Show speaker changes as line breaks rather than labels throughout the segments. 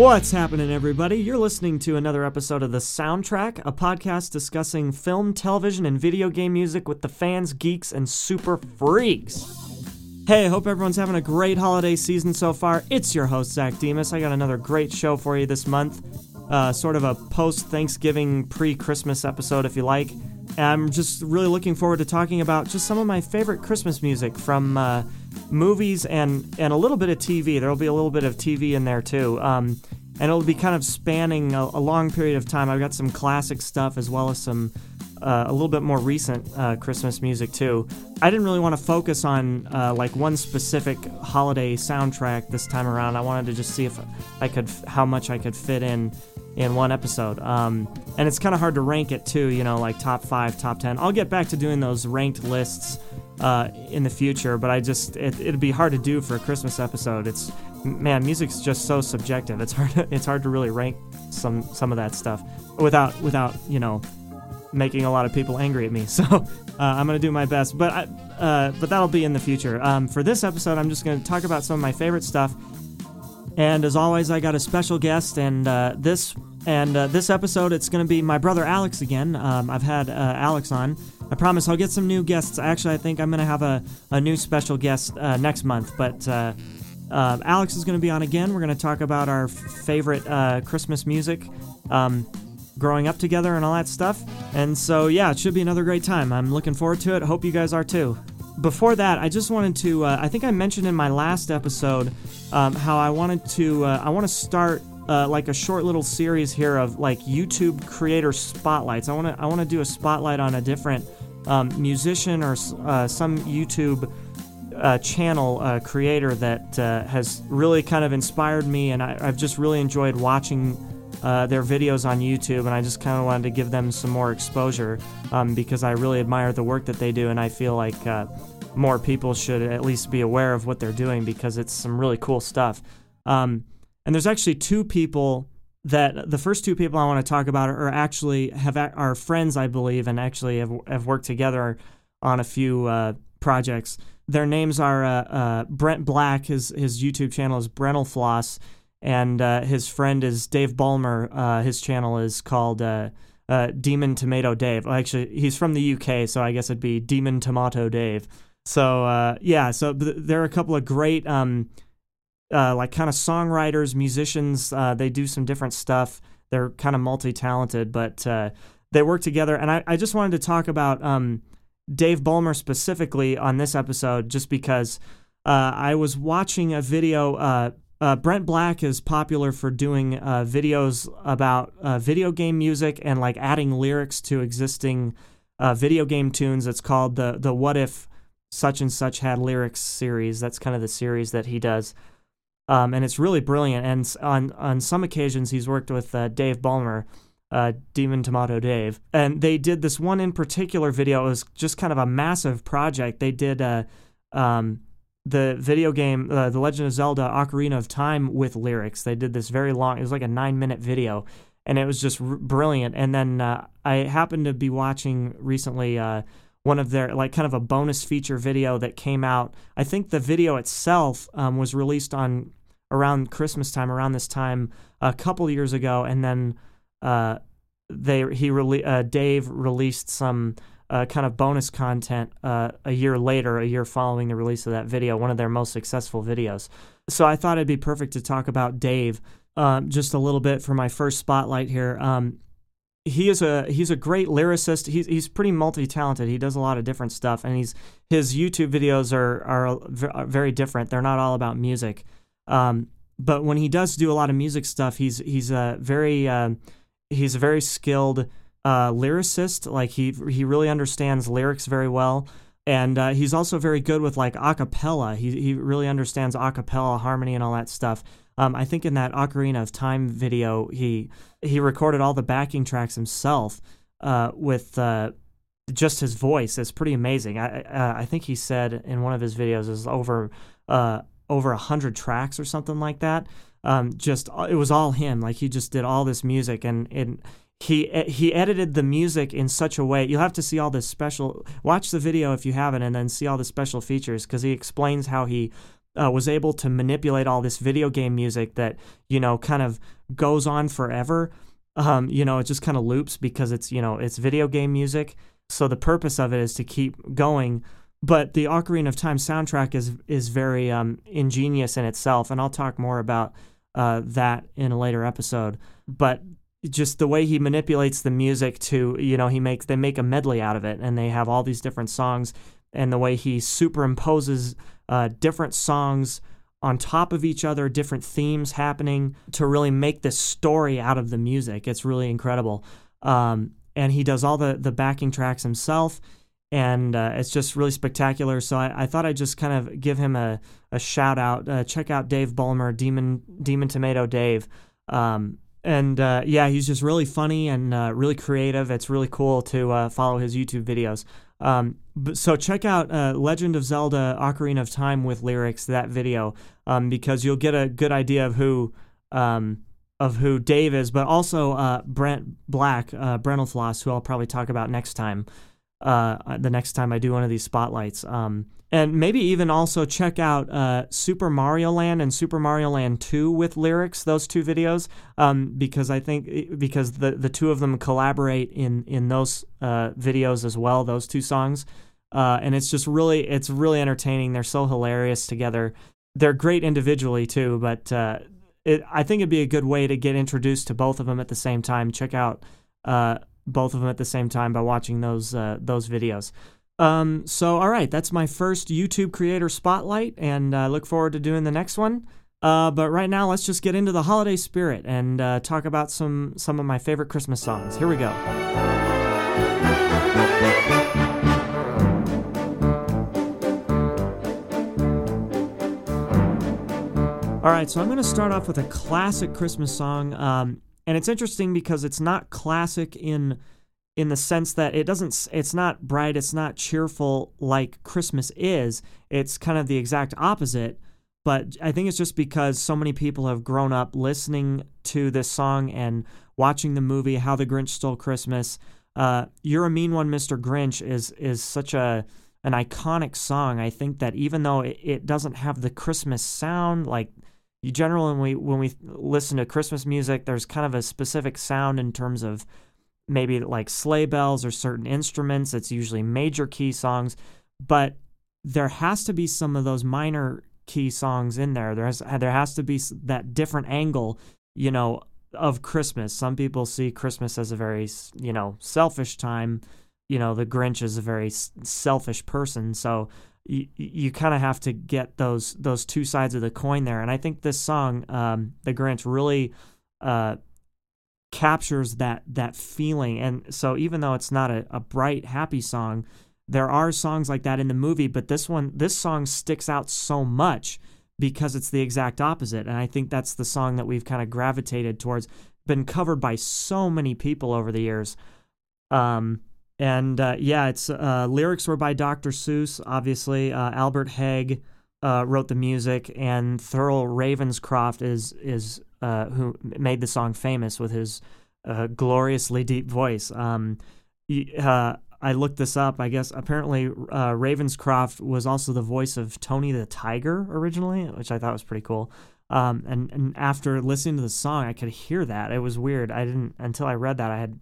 What's happening, everybody? You're listening to another episode of The Soundtrack, a podcast discussing film, television, and video game music with the fans, geeks, and super freaks. Hey, hope everyone's having a great holiday season so far. It's your host, Zack Demos. I got another great show for you this month. Uh, sort of a post Thanksgiving, pre Christmas episode, if you like. I'm just really looking forward to talking about just some of my favorite Christmas music from uh, movies and and a little bit of TV. There'll be a little bit of TV in there too, um, and it'll be kind of spanning a, a, long period of time. I've got some classic stuff as well as some uh, a little bit more recent uh, Christmas music too. I didn't really want to focus on uh, like one specific holiday soundtrack this time around. I wanted to just see if I could how much I could fit in in one episode. Um, and it's kind of hard to rank it too, you know, like top five, top 10. I'll get back to doing those ranked lists uh, in the future, but I just, it, it'd be hard to do for a Christmas episode. It's, man, music's just so subjective. It's hard, to, it's hard to really rank some, some of that stuff without, without, you know, making a lot of people angry at me. So uh, I'm gonna do my best, but I, uh, but that'll be in the future. Um, for this episode, I'm just gonna talk about some of my favorite stuff and as always, I got a special guest, and uh, this and uh, this episode, it's to be my brother Alex again. Um, I've had uh, Alex on. I promise I'll get some new guests. Actually, I think I'm going to have a, a new special guest uh, next month. But uh, uh, Alex is going to be on again. We're going to talk about our favorite Christmas music, um, growing up together, and all that stuff. And so, yeah, it should be another great time. I'm looking forward to it. Hope you guys are too before that, I just wanted to. Uh, I think I mentioned in my last episode um, how I wanted to. Uh, I want to start uh, like a short little series here of like YouTube creator spotlights. I want to. I want to do a spotlight on a different um, musician or uh, some YouTube. Uh, channel uh, creator that has really kind of inspired me, and I, I've just really enjoyed watching uh, their videos on YouTube, and I just kind of wanted to give them some more exposure um, because I really admire the work that they do, and I feel like uh, more people should at least be aware of what they're doing because it's some really cool stuff. Um, and there's actually two people that the first two people I want to talk about are actually have are friends, I believe, and actually have, have worked together on a few uh, projects. Their names are uh, uh, Brent Black. His his YouTube channel is Brentalfloss and uh, his friend is Dave Bulmer. Uh, his channel is called uh, Demon Tomato Dave. Well, actually, he's from the UK, so I guess it'd be Demon Tomato Dave. So yeah, so th- there are a couple of great, um, uh, like kind of songwriters, musicians. they do some different stuff. They're kind of multi-talented, but they work together. And I, I just wanted to talk about um, Dave Bulmer specifically on this episode, just because I was watching a video uh, Brent Black is popular for doing uh, videos about uh, video game music and like adding lyrics to existing uh, video game tunes. It's called the the What If Such and Such Had Lyrics series. That's kind of the series that he does, um, and it's really brilliant. And on on some occasions, he's worked with uh, Dave Bulmer. Uh, Demon Tomato Dave, and they did this one in particular video. It was just kind of a massive project. They did um, the video game, uh, The Legend of Zelda Ocarina of Time with lyrics. They did this very long, it was like a nine minute video, and it was just r- brilliant. And then uh, I happened to be watching recently uh, one of their, like, kind of a bonus feature video that came out. I think the video itself um, was released on around Christmas time, around this time a couple years ago, and then uh, they he rele- uh, Dave released some uh, kind of bonus content uh, a year later, a year following the release of that video, one of their most successful videos. So I thought it'd be perfect to talk about Dave um, just a little bit for my first spotlight here. Um, he is a he's a great lyricist. He's he's pretty multi talented. He does a lot of different stuff, and he's his YouTube videos are are very different. They're not all about music, um, but when he does do a lot of music stuff, he's he's a very uh, he's a very skilled uh, lyricist. Like he he really understands lyrics very well, and uh, he's also very good with like acapella. He he really understands acapella harmony and all that stuff. Um, I think in that Ocarina of Time video, he he recorded all the backing tracks himself uh, with uh, just his voice. It's pretty amazing. I uh, I think he said in one of his videos is over uh, over a hundred tracks or something like that. Um, just it was all him. Like he just did all this music and and he he edited the music in such a way you'll have to see all this special watch the video if you haven't and then see all the special features because he explains how he uh, was able to manipulate all this video game music that you know kind of goes on forever. Um, you know, it just kind of loops because it's you know it's video game music. So the purpose of it is to keep going. But the Ocarina of Time soundtrack is is very um, ingenious in itself, and I'll talk more about uh, that in a later episode. But just the way he manipulates the music to you know he makes they make a medley out of it, and they have all these different songs, and the way he superimposes uh, different songs on top of each other, different themes happening to really make this story out of the music. It's really incredible. Um, and he does all the, the backing tracks himself, and uh, it's just really spectacular. So I, I, thought I'd just kind of give him a, a shout out. Uh, check out Dave Bulmer, Demon Demon Tomato Dave. Um, and uh, yeah, he's just really funny and uh, really creative. It's really cool to uh, follow his YouTube videos. Um, so check out uh, Legend of Zelda: Ocarina of Time with lyrics that video um, because you'll get a good idea of who um, of who Dave is, but also Brent Black, uh, Brentalfloss, who I'll probably talk about next time. Uh, the next time I do one of these spotlights. Um, and maybe even also check out uh, Super Mario Land and Super Mario Land 2 with lyrics, those two videos, um, because I think because the, the two of them collaborate in in those uh, videos as well, those two songs, uh, and it's just really it's really entertaining. They're so hilarious together. They're great individually too, but uh, it, I think it'd be a good way to get introduced to both of them at the same time. Check out uh, both of them at the same time by watching those uh, those videos. Um, so, all right, that's my first YouTube creator spotlight, and I uh, look forward to doing the next one. Uh, but right now, let's just get into the holiday spirit and uh, talk about some some of my favorite Christmas songs. Here we go. All right, so I'm going to start off with a classic Christmas song, um, and it's interesting because it's not classic in in the sense that it doesn't it's not bright it's not cheerful like christmas is. It's kind of the exact opposite. But i think it's just because so many people have grown up listening to this song and watching the movie how the grinch stole christmas. Uh, you're a mean one mr grinch is is such a an iconic song. I think that even though it, it doesn't have the christmas sound like you generally when we when we listen to christmas music there's kind of a specific sound in terms of maybe like sleigh bells or certain instruments. It's usually major key songs, but there has to be some of those minor key songs in there. There has there has to be that different angle, you know, of Christmas. Some people see Christmas as a very, you know, selfish time. You know, the Grinch is a very selfish person, so you, you kind of have to get those those two sides of the coin there. And I think this song, um, the Grinch, really uh, captures that that feeling. And so even though it's not a, a bright, happy song, there are songs like that in the movie, but this one this song sticks out so much because it's the exact opposite. And I think that's the song that we've kind of gravitated towards, been covered by so many people over the years. Um, and uh, yeah, it's uh, lyrics were by Dr. Seuss, obviously. Uh, Albert Hague uh, wrote the music, and Thurl Ravenscroft is is uh, who made the song famous with his uh, gloriously deep voice. Um, uh, I looked this up. I guess apparently uh, Ravenscroft was also the voice of Tony the Tiger originally, which I thought was pretty cool. Um, and and after listening to the song, I could hear that. It was weird. I didn't until I read that. I had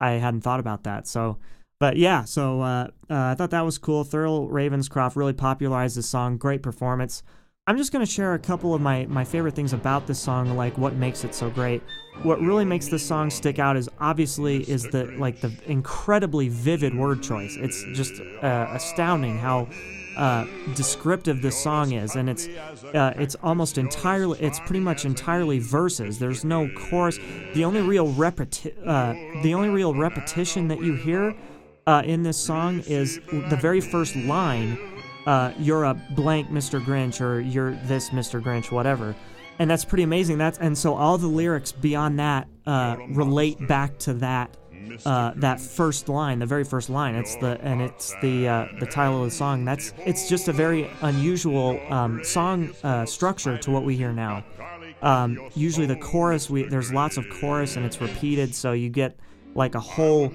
I hadn't thought about that. So, but yeah. So uh, uh, I thought that was cool. Thurl Ravenscroft really popularized the song. Great performance. I'm just going to share a couple of my, my favorite things about this song, like what makes it so great. What really makes this song stick out is obviously is the like the incredibly vivid word choice. It's just uh, astounding how uh, descriptive this song is, and it's uh, it's almost entirely it's pretty much entirely verses. There's no chorus. The only real repeti- uh, the only real repetition that you hear uh, in this song is the very first line uh, you're a blank Mr. Grinch or you're this Mr. Grinch, whatever. And that's pretty amazing. That's and so all the lyrics beyond that uh, relate back to that uh, that first line, the very first line. It's the and it's the uh, the title of the song. That's it's just a very unusual um, song uh, structure to what we hear now. Um, usually the chorus, we there's lots of chorus and it's repeated, so you get like a whole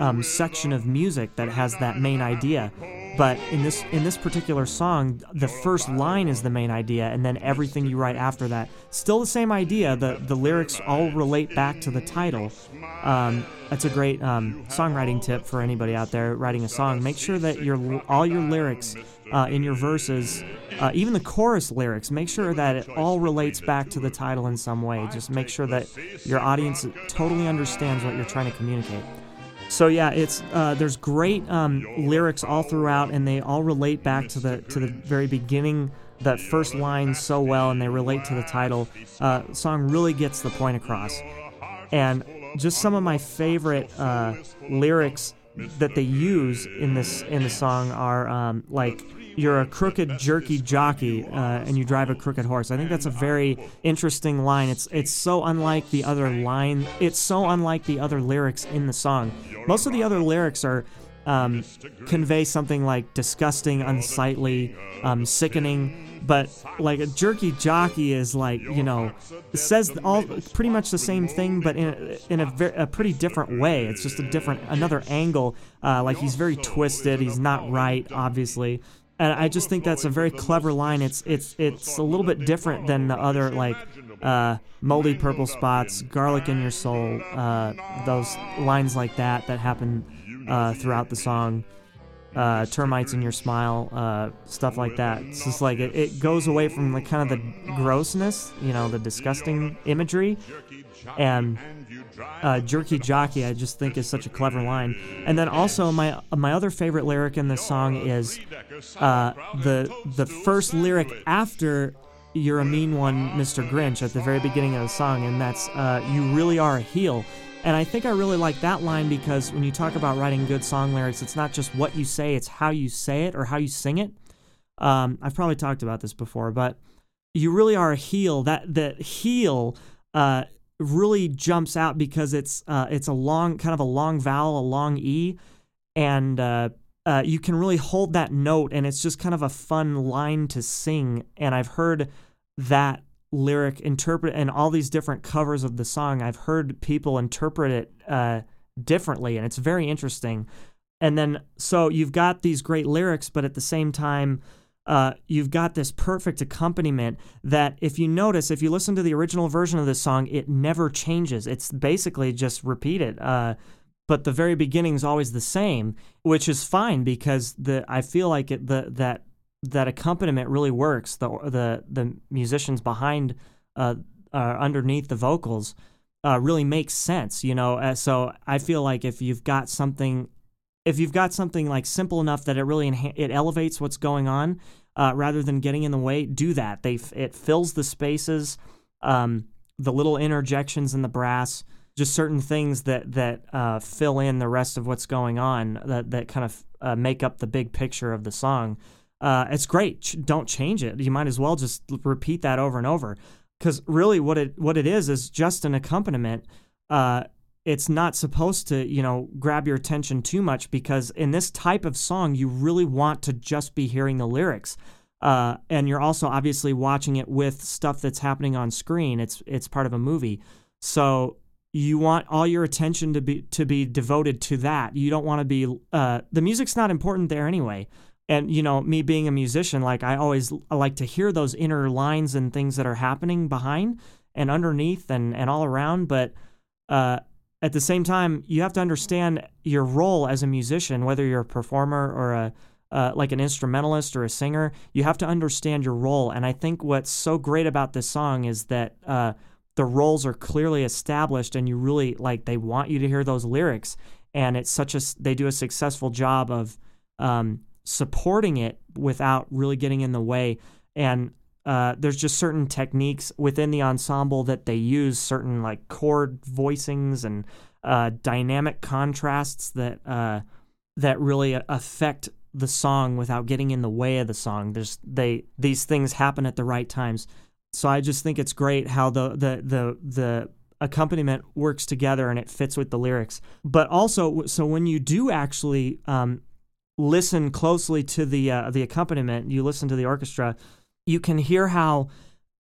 um, section of music that has that main idea. but in this in this particular song the first line is the main idea and then everything you write after that. Still the same idea. The the lyrics all relate back to the title. Um, that's a great um, songwriting tip for anybody out there writing a song. Make sure that your all your lyrics uh, in your verses uh, even the chorus lyrics make sure that it all relates back to the title in some way just make sure that your audience totally understands what you're trying to communicate so yeah, it's uh, there's great um, lyrics all throughout, and they all relate back to the to the very beginning. That first line so well, and they relate to the title. Uh, song really gets the point across, and just some of my favorite uh, lyrics that they use in this in the song are um, like you're a crooked jerky jockey uh, and you drive a crooked horse. I think that's a very interesting line. It's it's so unlike the other line. It's so unlike the other lyrics in the song. Most of the other lyrics are um, convey something like disgusting, unsightly, um, sickening. But like a jerky jockey is like you know says all pretty much the same thing, but in a, in a, very, a pretty different way. It's just a different another angle. Uh, like he's very twisted. He's not right, obviously and I just think that's a very clever line. It's it's it's a little bit different than the other like uh, moldy purple spots, garlic in your soul, uh, those lines like that that happen uh, throughout the song. Uh, termites in your smile, uh, stuff like that. It's just like it, it goes away from the kind of the grossness, you know, the disgusting imagery, and uh, jerky jockey I just think is such a clever line. And then also my my other favorite lyric in this song is uh, the the first lyric after "You're a mean one, Mr. Grinch" at the very beginning of the song, and that's uh, "You really are a heel." And I think I really like that line because when you talk about writing good song lyrics, it's not just what you say; it's how you say it or how you sing it. Um, I've probably talked about this before, but you really are a heel. That that heel uh, really jumps out because it's uh, it's a long kind of a long vowel, a long e, and uh, uh, you can really hold that note, and it's just kind of a fun line to sing. And I've heard that lyric interpret in all these different covers of the song. I've heard people interpret it uh, differently, and it's very interesting. And then so you've got these great lyrics, but at the same time uh, you've got this perfect accompaniment that, if you notice, if you listen to the original version of this song, it never changes. It's basically just repeated. Uh, but the very beginning is always the same, which is fine because the I feel like it, the that that accompaniment really works. The the the musicians behind uh, uh underneath the vocals uh, really makes sense. You know, uh, so I feel like if you've got something if you've got something like simple enough that it really enha- it elevates what's going on uh, rather than getting in the way, do that. They it fills the spaces, um, the little interjections in the brass, just certain things that that uh, fill in the rest of what's going on that that kind of uh, make up the big picture of the song. Uh, it's great. Ch- don't change it. You might as well just repeat that over and over, because really, what it what it is is just an accompaniment uh, it's not supposed to, you know, grab your attention too much because in this type of song, you really want to just be hearing the lyrics. Uh, and you're also obviously watching it with stuff that's happening on screen. It's it's part of a movie, so you want all your attention to be to be devoted to that. You don't want to be uh, the music's not important there anyway. And you know, me being a musician, like I always I like to hear those inner lines and things that are happening behind and underneath and and all around, but. Uh, at the same time, you have to understand your role as a musician, whether you're a performer or a uh, like an instrumentalist or a singer. You have to understand your role, and I think what's so great about this song is that uh, the roles are clearly established, and you really like they want you to hear those lyrics, and it's such a they do a successful job of um, supporting it without really getting in the way. And uh, there's just certain techniques within the ensemble that they use, certain like chord voicings and uh, dynamic contrasts that uh, that really affect the song without getting in the way of the song. There's they these things happen at the right times. So I just think it's great how the the the the accompaniment works together and it fits with the lyrics. But also, so when you do actually um, listen closely to the uh, the accompaniment, you listen to the orchestra you can hear how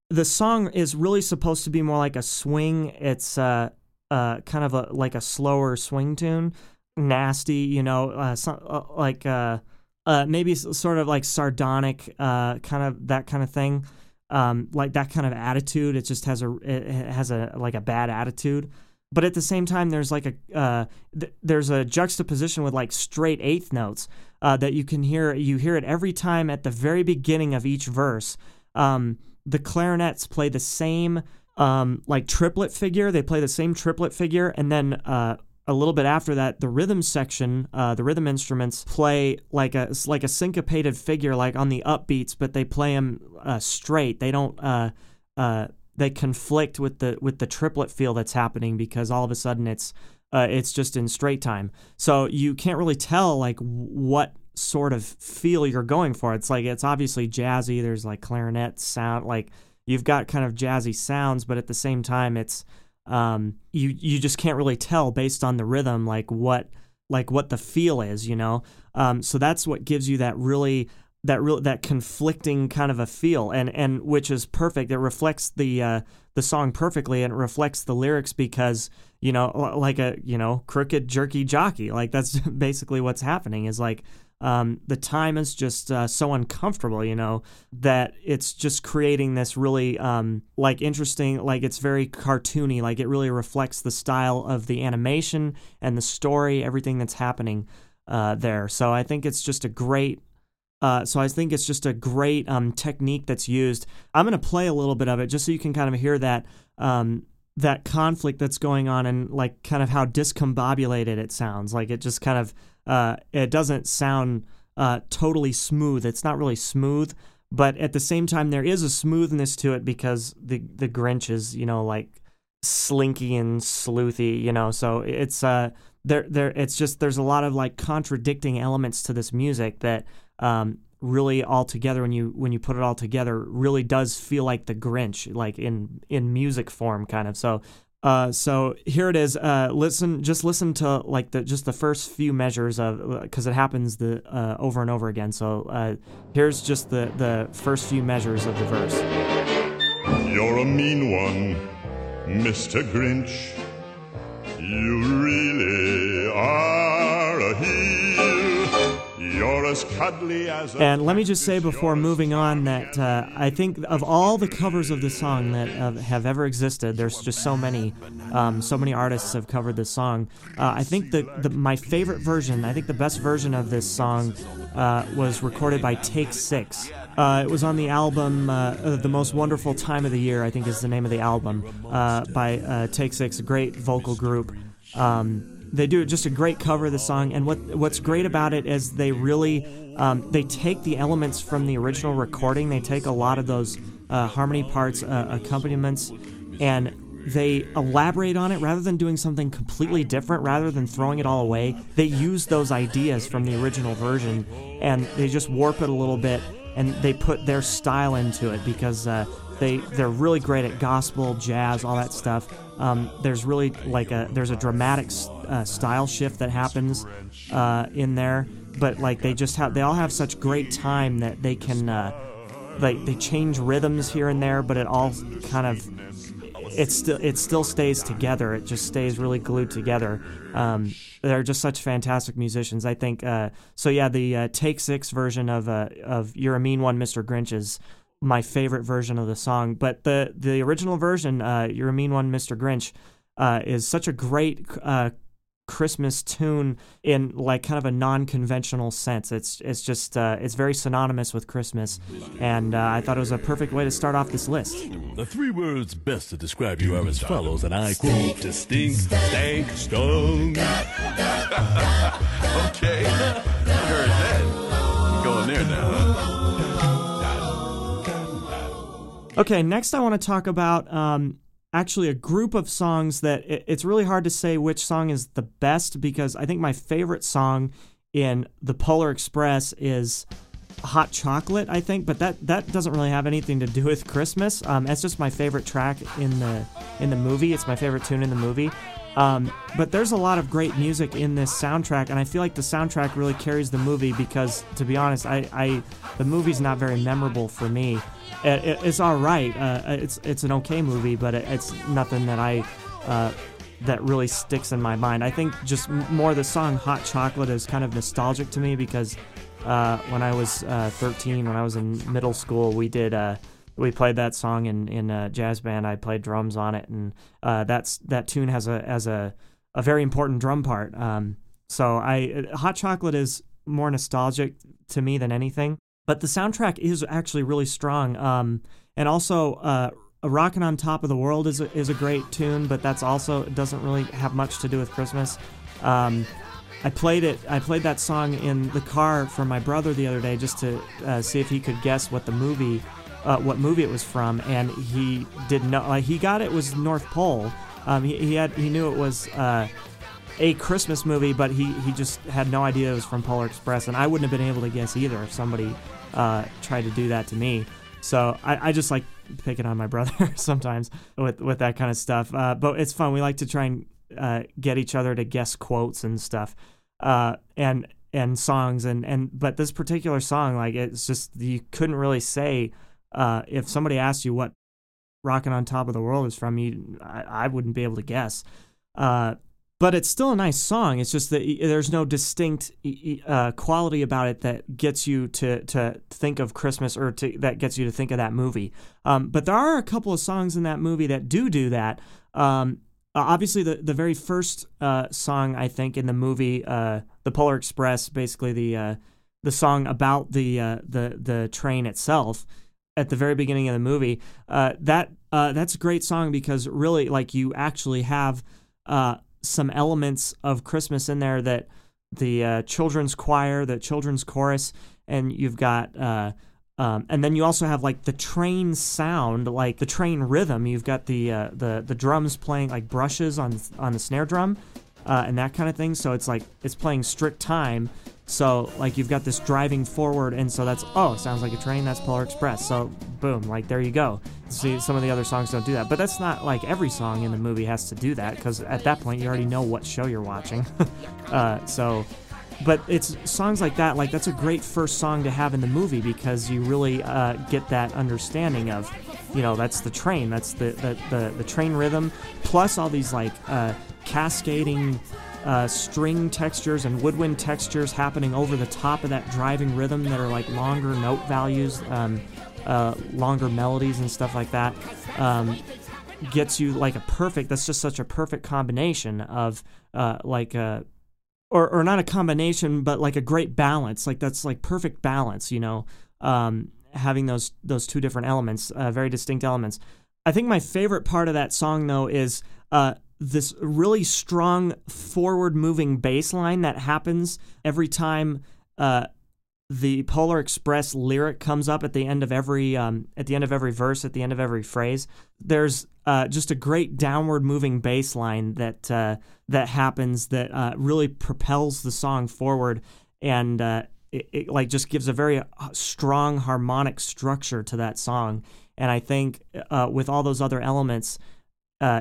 the song is really supposed to be more like a swing. It's uh, uh, kind of a like a slower swing tune, nasty, you know, uh, uh, like uh, uh, maybe sort of like sardonic, uh, kind of that kind of thing, um, like that kind of attitude. It just has a it has a like a bad attitude, but at the same time, there's like a th- there's a juxtaposition with like straight eighth notes uh, that you can hear. You hear it every time at the very beginning of each verse. Um, the clarinets play the same um, like triplet figure. They play the same triplet figure, and then uh, a little bit after that, the rhythm section, uh, the rhythm instruments play like a like a syncopated figure, like on the upbeats, but they play them uh, straight. They don't. Uh, uh, they conflict with the with the triplet feel that's happening because all of a sudden it's uh, it's just in straight time. So you can't really tell like what sort of feel you're going for. It's like it's obviously jazzy. There's like clarinet sound, like you've got kind of jazzy sounds, but at the same time, it's um, you you just can't really tell based on the rhythm like what like what the feel is, you know. Um, so that's what gives you that really that real that conflicting kind of a feel, and and which is perfect. It reflects the uh, the song perfectly, and it reflects the lyrics because you know like a you know crooked jerky jockey. Like that's basically what's happening. Is like um, the time is just uh, so uncomfortable, you know, that it's just creating this really um, like interesting, like it's very cartoony, like it really reflects the style of the animation and the story, everything that's happening uh, there. So I think it's just a great. Uh, so I think it's just a great um, technique that's used. I'm going to play a little bit of it just so you can kind of hear that um, that conflict that's going on and like kind of how discombobulated it sounds. Like it just kind of uh, it doesn't sound uh, totally smooth. It's not really smooth, but at the same time, there is a smoothness to it because the the Grinch is you know like slinky and sleuthy, you know. So it's uh there there it's just there's a lot of like contradicting elements to this music that um really all together when you when you put it all together really does feel like the Grinch like in in music form kind of so uh, so here it is. Uh, listen, just listen to like the just the first few measures of because it happens the uh, over and over again. So uh, here's just the the first few measures of the verse.
You're a mean one, Mr. Grinch. You really are a heel.
And let me just say before moving on that uh, I think of all the covers of this song that uh, have ever existed, there's just so many, um, so many artists have covered this song. Uh, I think the, the my favorite version, I think the best version of this song uh, was recorded by Take Six. Uh, it was on the album uh, "The Most Wonderful Time of the Year," I think is the name of the album, uh, by uh, Take Six, a great vocal group. Um, they do just a great cover of the song, and what what's great about it is they really um, they take the elements from the original recording. They take a lot of those uh, harmony parts, uh, accompaniments, and they elaborate on it rather than doing something completely different. Rather than throwing it all away, they use those ideas from the original version, and they just warp it a little bit, and they put their style into it because. Uh, they they're really great at gospel, jazz, all that stuff. Um, there's really like a there's a dramatic style shift that happens uh, in there, but like they just have they all have such great time that they can uh, like they change rhythms here and there, but it all kind of it still it still stays together. It just stays really glued together. Um, they're just such fantastic musicians. I think. Uh, so yeah, the uh, Take Six version of uh, of "You're a Mean One, Mr. Grinch" is my favorite version of the song. But the the original version, uh, "You're a Mean One, Mr. Grinch," uh, is such a great Christmas tune in like kind of a non-conventional sense. It's it's just uh, it's very synonymous with Christmas, and uh, I thought it was a perfect way to start off this list.
The three words best to describe you are as follows, and I quote: distinct, stank, stunk.
Okay. I heard that. I'm going there now, huh?
Okay, next I want to talk about um, actually a group of songs that it, it's really hard to say which song is the best because I think my favorite song in the Polar Express is Hot Chocolate, I think, but that that doesn't really have anything to do with Christmas. Um, it's just my favorite track in the in the movie. It's my favorite tune in the movie. Um, but there's a lot of great music in this soundtrack, and I feel like the soundtrack really carries the movie because, to be honest, I, I the movie's not very memorable for me. It, it, it's all right. Uh, it's it's an okay movie, but it, it's nothing that I uh, that really sticks in my mind. I think just more the song "Hot Chocolate" is kind of nostalgic to me because uh, when I was uh, 13, when I was in middle school, we did uh, we played that song in in a jazz band. I played drums on it, and uh, that's that tune has a has a a very important drum part. Um, so I Hot Chocolate is more nostalgic to me than anything, but the soundtrack is actually really strong. Um, and also, uh, "Rockin' on Top of the World" is a, is a great tune, but that's also doesn't really have much to do with Christmas. Um, I played it. I played that song in the car for my brother the other day just to uh, see if he could guess what the movie, uh, what movie it was from, and he did not. Like he got it was North Pole. Um, he, he had he knew it was uh, a Christmas movie, but he he just had no idea it was from Polar Express, and I wouldn't have been able to guess either if somebody uh, tried to do that to me. So I, I just like picking on my brother sometimes with with that kind of stuff. Uh, but it's fun. We like to try and uh, get each other to guess quotes and stuff, uh, and and songs and and but this particular song, like it's just you couldn't really say uh, if somebody asked you what "Rocking on Top of the World" is from, you I, I wouldn't be able to guess. But it's still a nice song. It's just that there's no distinct uh, quality about it that gets you to to think of Christmas or to, that gets you to think of that movie. Um, but there are a couple of songs in that movie that do do that. Um, obviously, the the very first uh, song I think in the movie, uh, the Polar Express, basically the uh, the song about the uh, the the train itself at the very beginning of the movie. Uh, that that's a great song because really, like, you actually have some elements of Christmas in there that the uh, children's choir, the children's chorus, and you've got, uh, um, and then you also have like the train sound, like the train rhythm. You've got the uh, the the drums playing like brushes on on the snare drum, uh, and that kind of thing. So it's like it's playing strict time. So like you've got this driving forward, and so that's oh, sounds like a train. That's Polar Express. So boom, like there you go. See, some of the other songs don't do that, but that's not like every song in the movie has to do that because at that point you already know what show you're watching. uh, so, but it's songs like that. Like that's a great first song to have in the movie because you really uh, get that understanding of, you know, that's the train. That's the the the, the train rhythm plus all these like uh, cascading. Uh, string textures and woodwind textures happening over the top of that driving rhythm that are like longer note values. Um, uh, longer melodies and stuff like that um, gets you like a perfect that's just such a perfect combination of uh, like a uh, or, or not a combination but like a great balance like that's like perfect balance you know um, having those those two different elements uh, very distinct elements i think my favorite part of that song though is uh, this really strong forward moving bass line that happens every time uh, the Polar Express lyric comes up at the end of every um, at the end of every verse, at the end of every phrase. There's uh, just a great downward moving bass line that uh, that happens that uh, really propels the song forward and uh, it, it, like just gives a very uh, strong harmonic structure to that song. And I think uh, with all those other elements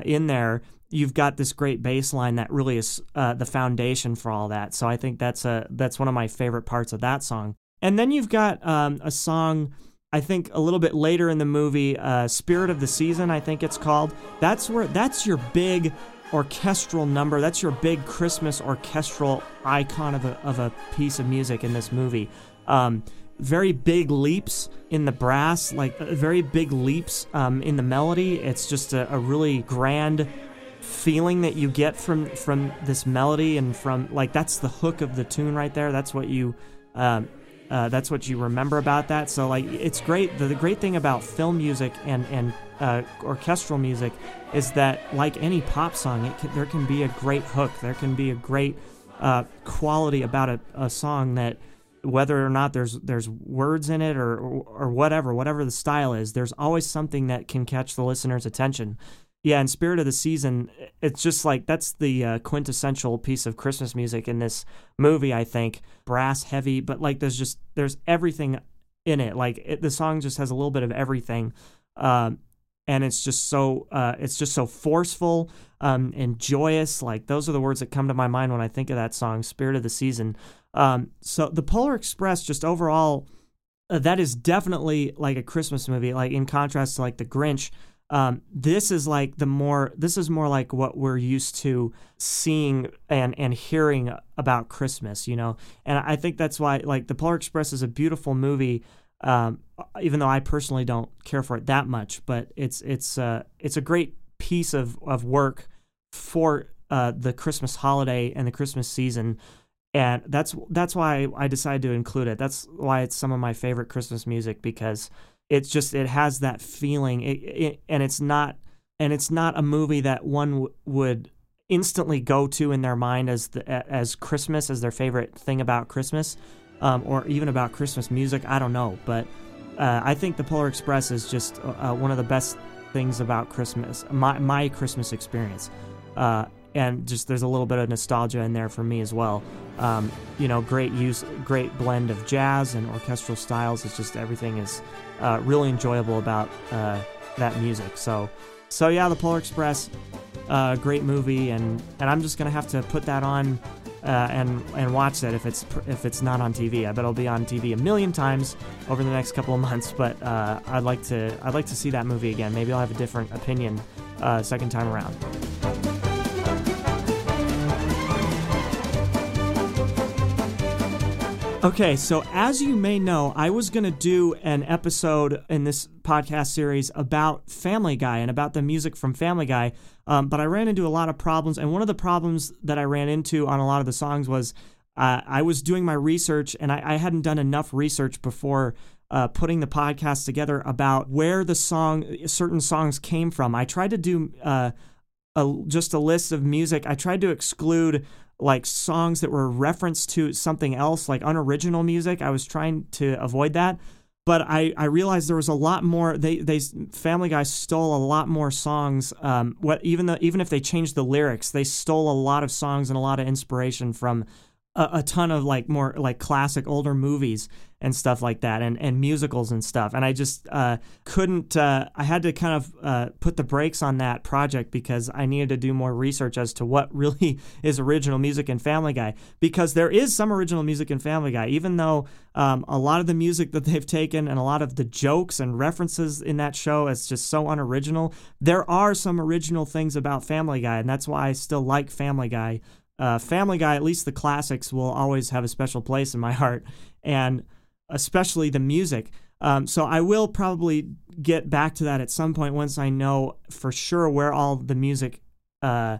in there, you've got this great bass line that really is uh, the foundation for all that. So I think that's a that's one of my favorite parts of that song. And then you've got um, a song, I think a little bit later in the movie, uh, "Spirit of the Season," I think it's called. That's where that's your big orchestral number. That's your big Christmas orchestral icon of a of a piece of music in this movie. Um, very big leaps in the brass, like uh, very big leaps um, in the melody. It's just a, a really grand feeling that you get from from this melody and from like that's the hook of the tune right there. That's what you um, uh, that's what you remember about that. So like it's great. The, the great thing about film music and and uh, orchestral music is that like any pop song, it can, there can be a great hook. There can be a great uh, quality about a, a song that whether or not there's there's words in it or, or, or whatever whatever the style is, there's always something that can catch the listener's attention yeah, in Spirit of the Season, it's just like that's the uh, quintessential piece of Christmas music in this movie. I think brass heavy, but like there's just there's everything in it. Like it, the song just has a little bit of everything, um, and it's just so uh, it's just so forceful um, and joyous. Like those are the words that come to my mind when I think of that song, Spirit of the Season. Um, so the Polar Express, just overall, uh, that is definitely like a Christmas movie. Like in contrast to like the Grinch Um, this is like the more this is more like what we're used to seeing and and hearing about Christmas, you know. And I think that's why like the Polar Express is a beautiful movie. Um, even though I personally don't care for it that much, but it's it's uh, it's a great piece of, of work for uh, the Christmas holiday and the Christmas season, and that's that's why I decided to include it. That's why it's some of my favorite Christmas music because it's just it has that feeling, it, it, and it's not and it's not a movie that one w- would instantly go to in their mind as the, as Christmas as their favorite thing about Christmas, um, or even about Christmas music. I don't know, but uh, I think the Polar Express is just uh, one of the best things about Christmas, my my Christmas experience. Uh, and just there's a little bit of nostalgia in there for me as well. Um, you know, great use, great blend of jazz and orchestral styles. It's just everything is uh, really enjoyable about uh, that music. So, so yeah, the Polar Express, uh, great movie, and and I'm just gonna have to put that on. Uh, and and watch that if it's if it's not on TV. I bet it'll be on TV a million times over the next couple of months. But uh, I'd like to I'd like to see that movie again. Maybe I'll have a different opinion uh, second time around. Okay, so as you may know, I was going to do an episode in this podcast series about Family Guy and about the music from Family Guy, um, but I ran into a lot of problems. And one of the problems that I ran into on a lot of the songs was uh, I was doing my research and I, I hadn't done enough research before uh, putting the podcast together about where the song, certain songs came from. I tried to do uh, a, just a list of music. I tried to exclude like songs that were referenced to something else, like unoriginal music. I was trying to avoid that. But I, I realized there was a lot more. They they Family Guy stole a lot more songs. Um, what even though even if they changed the lyrics, they stole a lot of songs and a lot of inspiration from a, a, ton of like more like classic older movies and stuff like that and, and musicals and stuff. And i just uh, couldn't uh, i had to kind of uh, put the brakes on that project because i needed to do more research as to what really is original music in family guy. Because there is some original music in family guy even though um, a lot of the music that they've taken and a lot of the jokes and references in that show is just so unoriginal. There are some original things about family guy and that's why i still like family guy. Uh, Family Guy, at least the classics, will always have a special place in my heart, and especially the music. Um, so I will probably get back to that at some point once I know for sure where all the music uh,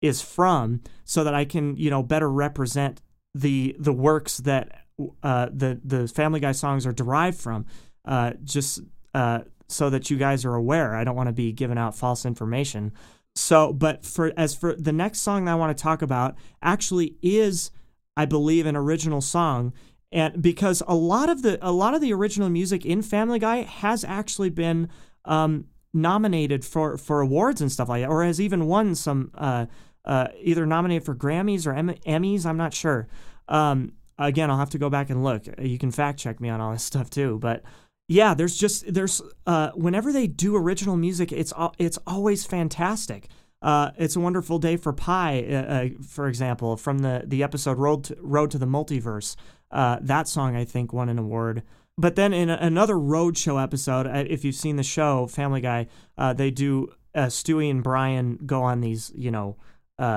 is from, so that I can you know better represent the the works that uh, the the Family Guy songs are derived from. Uh, just uh, so that you guys are aware, I don't want to be giving out false information. So, but for as for the next song I want to talk about, actually is, I believe, an original song, and because a lot of the a lot of the original music in Family Guy has actually been um, nominated for for awards and stuff like that, or has even won some uh, uh, either nominated for Grammys or Emmys. I'm not sure. Um, again, I'll have to go back and look. You can fact check me on all this stuff too, but yeah, there's just there's uh, whenever they do original music, it's it's always fantastic. Uh, it's a wonderful day for Pie, uh, uh, for example, from the the episode Road to, Road to the Multiverse. Uh, that song I think won an award. But then in a, another Roadshow episode, uh, if you've seen the show Family Guy, they do Stewie and Brian go on these you know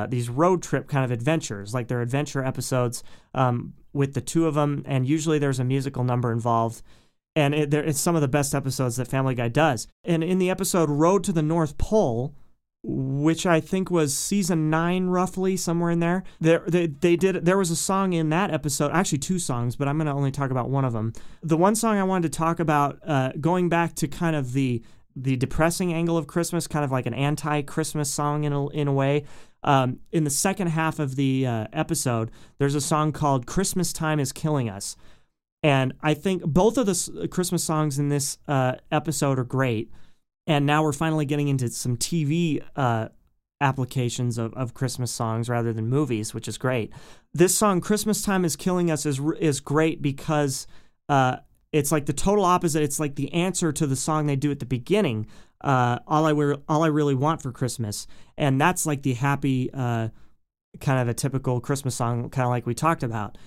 these road trip kind of adventures, like they're adventure episodes um, with the two of them, and usually there's a musical number involved and it, it's some of the best episodes that Family Guy does. And in the episode Road to the North Pole, which I think was season nine, roughly somewhere in there. There, they, they did. There was a song in that episode, actually two songs, but I'm going to only talk about one of them. The one song I wanted to talk about, uh, going back to kind of the the depressing angle of Christmas, kind of like an anti-Christmas song in a, in a way. Um, in the second half of the uh, episode, there's a song called "Christmas Time Is Killing Us." And I think both of the Christmas songs in this uh, episode are great. And now we're finally getting into some TV uh, applications of, of Christmas songs rather than movies, which is great. This song, Christmas Time is Killing Us, is, is great because uh, it's like the total opposite. It's like the answer to the song they do at the beginning. Uh, all I re- all I really want for Christmas, and that's like the happy, uh, kind of a typical Christmas song, kind of like we talked about.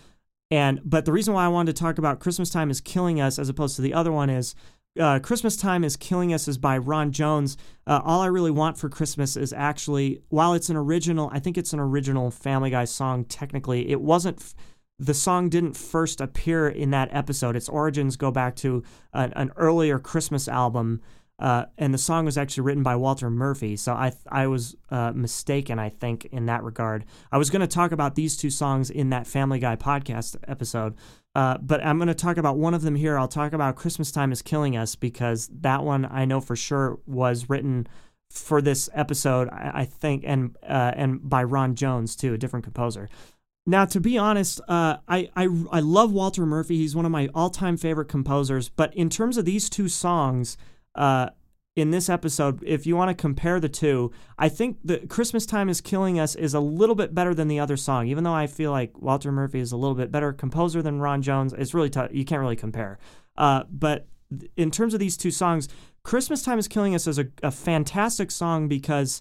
And but the reason why I wanted to talk about Christmas time is killing us as opposed to the other one is uh, Christmas Time is Killing Us is by Ron Jones. Uh, All I Really Want for Christmas is actually, while it's an original, I think it's an original Family Guy song technically, it wasn't. F- the song didn't first appear in that episode. Its origins go back to an, an earlier Christmas album, uh, and the song was actually written by Walter Murphy. So I I was uh, mistaken, I think, in that regard. I was going to talk about these two songs in that Family Guy podcast episode, uh, but I'm going to talk about one of them here. I'll talk about Christmas Time is Killing Us because that one I know for sure was written for this episode, I, I think, and uh, and by Ron Jones too, a different composer. Now, to be honest, uh, I, I I love Walter Murphy. He's one of my all-time favorite composers. But in terms of these two songs, uh, in this episode, if you want to compare the two, I think the Christmas Time is Killing Us is a little bit better than the other song. Even though I feel like Walter Murphy is a little bit better composer than Ron Jones, it's really tough. You can't really compare. Uh, but in terms of these two songs, Christmas Time is Killing Us is a, a fantastic song because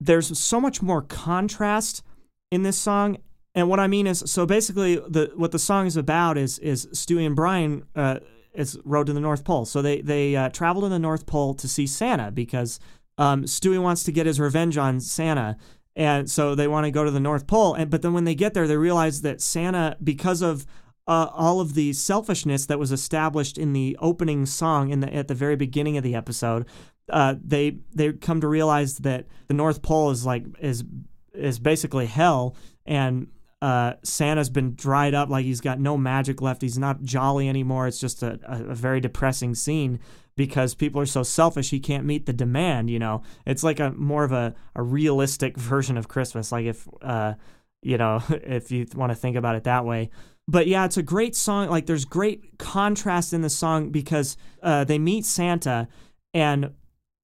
there's so much more contrast in this song and what I mean is, so basically, the what the song is about is is Stewie and Brian uh, is Road to the North Pole. So they they uh, travel to the North Pole to see Santa because um, Stewie wants to get his revenge on Santa, and so they want to go to the North Pole. And but then when they get there, they realize that Santa, because of uh, all of the selfishness that was established in the opening song in the at the very beginning of the episode, uh, they they come to realize that the North Pole is like is is basically hell and uh, Santa's been dried up, like he's got no magic left. He's not jolly anymore. It's just a, a, a, very depressing scene because people are so selfish. He can't meet the demand. You know, it's like a more of a, a realistic version of Christmas. Like if uh, you know, if you want to think about it that way. But yeah, it's a great song. Like there's great contrast in the song because uh, they meet Santa and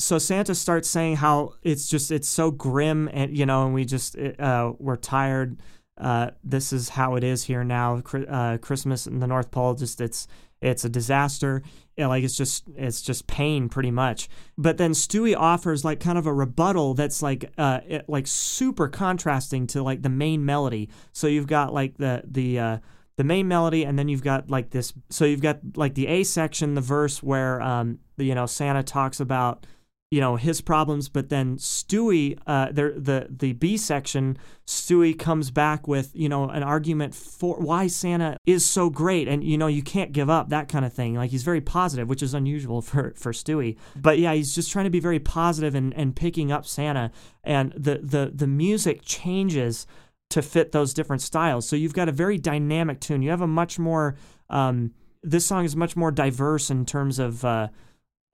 so Santa starts saying how it's just it's so grim and you know and we just uh, we're tired uh, this is how it is here now. Uh, Christmas in the North Pole, just it's it's a disaster. Know, like it's just it's just pain pretty much. But then Stewie offers like kind of a rebuttal that's like uh it, like super contrasting to like the main melody. So you've got like the the uh, the main melody and then you've got like this. So you've got like the A section, the verse where um you know Santa talks about you know his problems but then stewie uh the the the b section stewie comes back with you know an argument for why santa is so great. And you know you can't give up that kind of thing. Like he's very positive which is unusual for for stewie. But yeah he's just trying to be very positive and and picking up santa. And the the the music changes to fit those different styles. So you've got a very dynamic tune. You have a much more um this song is much more diverse in terms of uh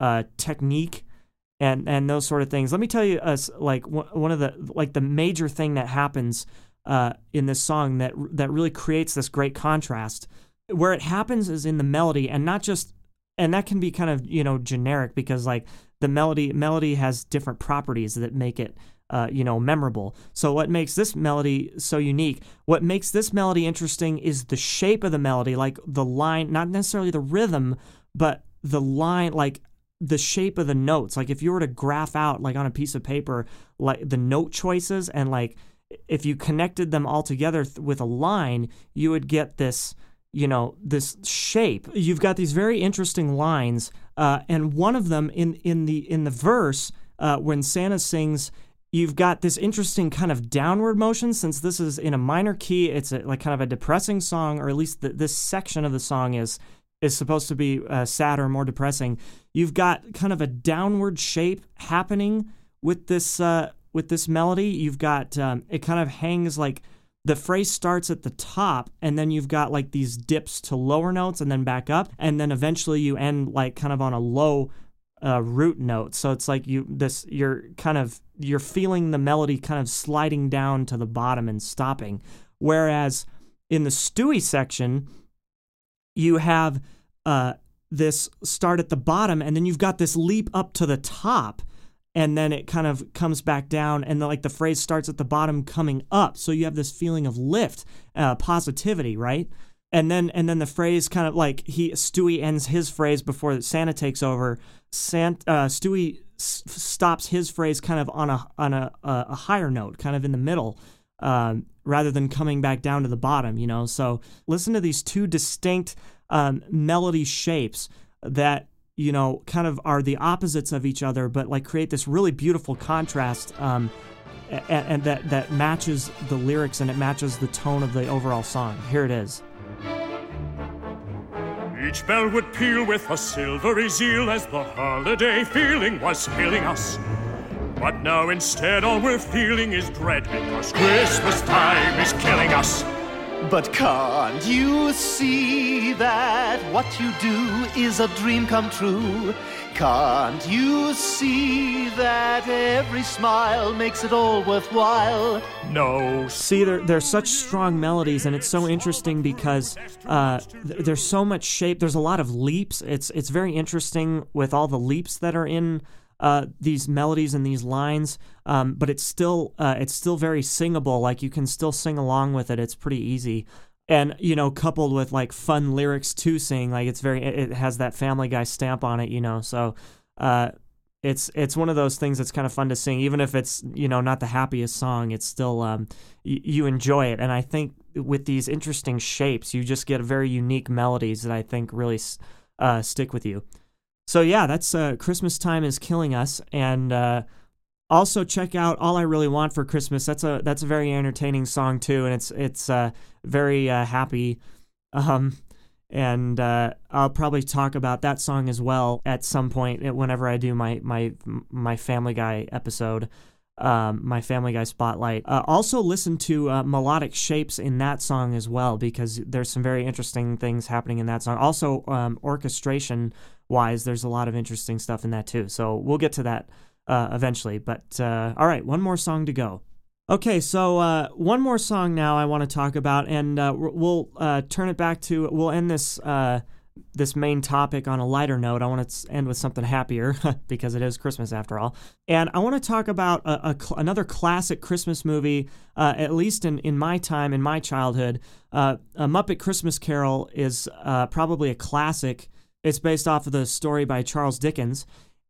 uh technique and and those sort of things. Let me tell you, us uh, like one of the like the major thing that happens uh, in this song that that really creates this great contrast. Where it happens is in the melody, and not just, and that can be kind of you know generic because like the melody melody has different properties that make it uh, you know memorable. So what makes this melody so unique? What makes this melody interesting is the shape of the melody, like the line, not necessarily the rhythm, but the line, like the shape of the notes. Like if you were to graph out like on a piece of paper like the note choices and like if you connected them all together th- with a line, you would get this, you know, this shape. You've got these very interesting lines, uh, and one of them in in the in the verse uh, when Santa sings. You've got this interesting kind of downward motion since this is in a minor key. It's a, like kind of a depressing song, or at least the, this section of the song is is supposed to be uh, sadder, more depressing. You've got kind of a downward shape happening with this uh, with this melody. You've got um, it kind of hangs like the phrase starts at the top, and then you've got like these dips to lower notes, and then back up, and then eventually you end like kind of on a low uh, root note. So it's like you this you're kind of you're feeling the melody kind of sliding down to the bottom and stopping, whereas in the Stewie section you have uh, this start at the bottom and then you've got this leap up to the top and then it kind of comes back down and the, like the phrase starts at the bottom coming up. So you have this feeling of lift uh, positivity right? And then and then the phrase kind of like he stewie ends his phrase before santa takes over. Sant, uh, stewie s- stops his phrase kind of on a on a, a higher note kind of in the middle um, rather than coming back down to the bottom, you know. So listen to these two distinct um, melody shapes that you know, kind of are the opposites of each other, but like create this really beautiful contrast. Um, and, and that that matches the lyrics and it matches the tone of the overall song. Here it is.
Each bell would peal with a silvery zeal as the holiday feeling was filling us. But now instead all we're feeling is dread because Christmas time is killing us.
But can't you see that what you do is a dream come true? Can't you see that every smile makes it all worthwhile?
No.
See, there, there's such strong melodies, and it's so interesting because uh, th- there's so much shape. There's a lot of leaps. It's it's very interesting with all the leaps that are in uh, these melodies and these lines, um, but it's still uh, it's still very singable. Like you can still sing along with it. It's pretty easy, and you know, coupled with like fun lyrics to sing, like it's very it has that Family Guy stamp on it. You know, so. Uh, it's it's one of those things that's kind of fun to sing, even if it's you know not the happiest song. It's still um, y- you enjoy it, and I think with these interesting shapes, you just get very unique melodies that I think really uh, stick with you. So yeah, that's uh, Christmas time is killing us, and uh, also check out All I Really Want for Christmas. That's a that's a very entertaining song too, and it's it's uh, very uh, happy. Um, and uh, I'll probably talk about that song as well at some point eh, whenever I do my my my Family Guy episode. Um, my Family Guy spotlight. Uh, also, listen to uh, melodic shapes in that song as well because there's some very interesting things happening in that song. Also, um, orchestration wise, there's a lot of interesting stuff in that too. So we'll get to that uh, eventually. But uh, all right, one more song to go. Okay, so uh, one more song now I want to talk about, and uh, we'll uh, turn it back to we'll end this uh, this main topic on a lighter note. I want to end with something happier because it is Christmas after all, and I want to talk about a, a cl- another classic Christmas movie. at least in, in my time, in my childhood, a Muppet Christmas Carol is probably a classic it's based off of the story by Charles Dickens,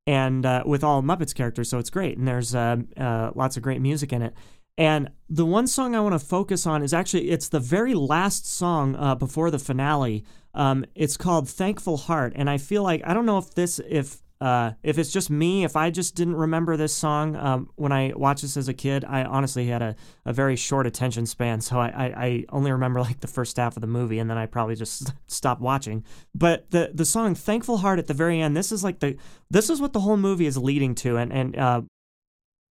and uh, with all Muppets characters, so it's great. And there's uh, uh, lots of great music in it. And the one song I want to focus on is actually it's the very last song uh, before the finale. Um, it's called "Thankful Heart," and I feel like I don't know if this if uh, if it's just me, if I just didn't remember this song um, when I watched this as a kid, I honestly had a, a very short attention span, so I, I, I, only remember like the first half of the movie, and then I probably just stopped watching. But the the song "Thankful Heart" at the very end, this is like the this is what the whole movie is leading to, and and uh,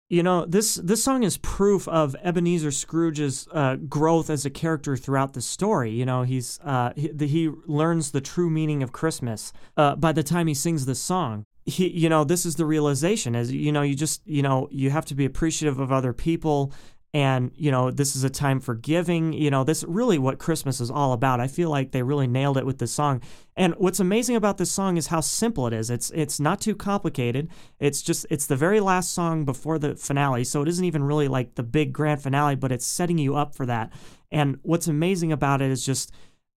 you know this this song is proof of Ebenezer Scrooge's uh, growth as a character throughout the story. You know he's uh, he, he learns the true meaning of Christmas uh, by the time he sings this song he, you know, this is the realization is, you know, you just, you know, you have to be appreciative of other people and you know this is a time for giving. You know this really what christmas is all about. I feel like they really nailed it with this song. And what's amazing about this song is how simple it is. It's it's not too complicated. It's just it's the very last song before the finale. So it isn't even really like the big grand finale but it's setting you up for that. And what's amazing about it is just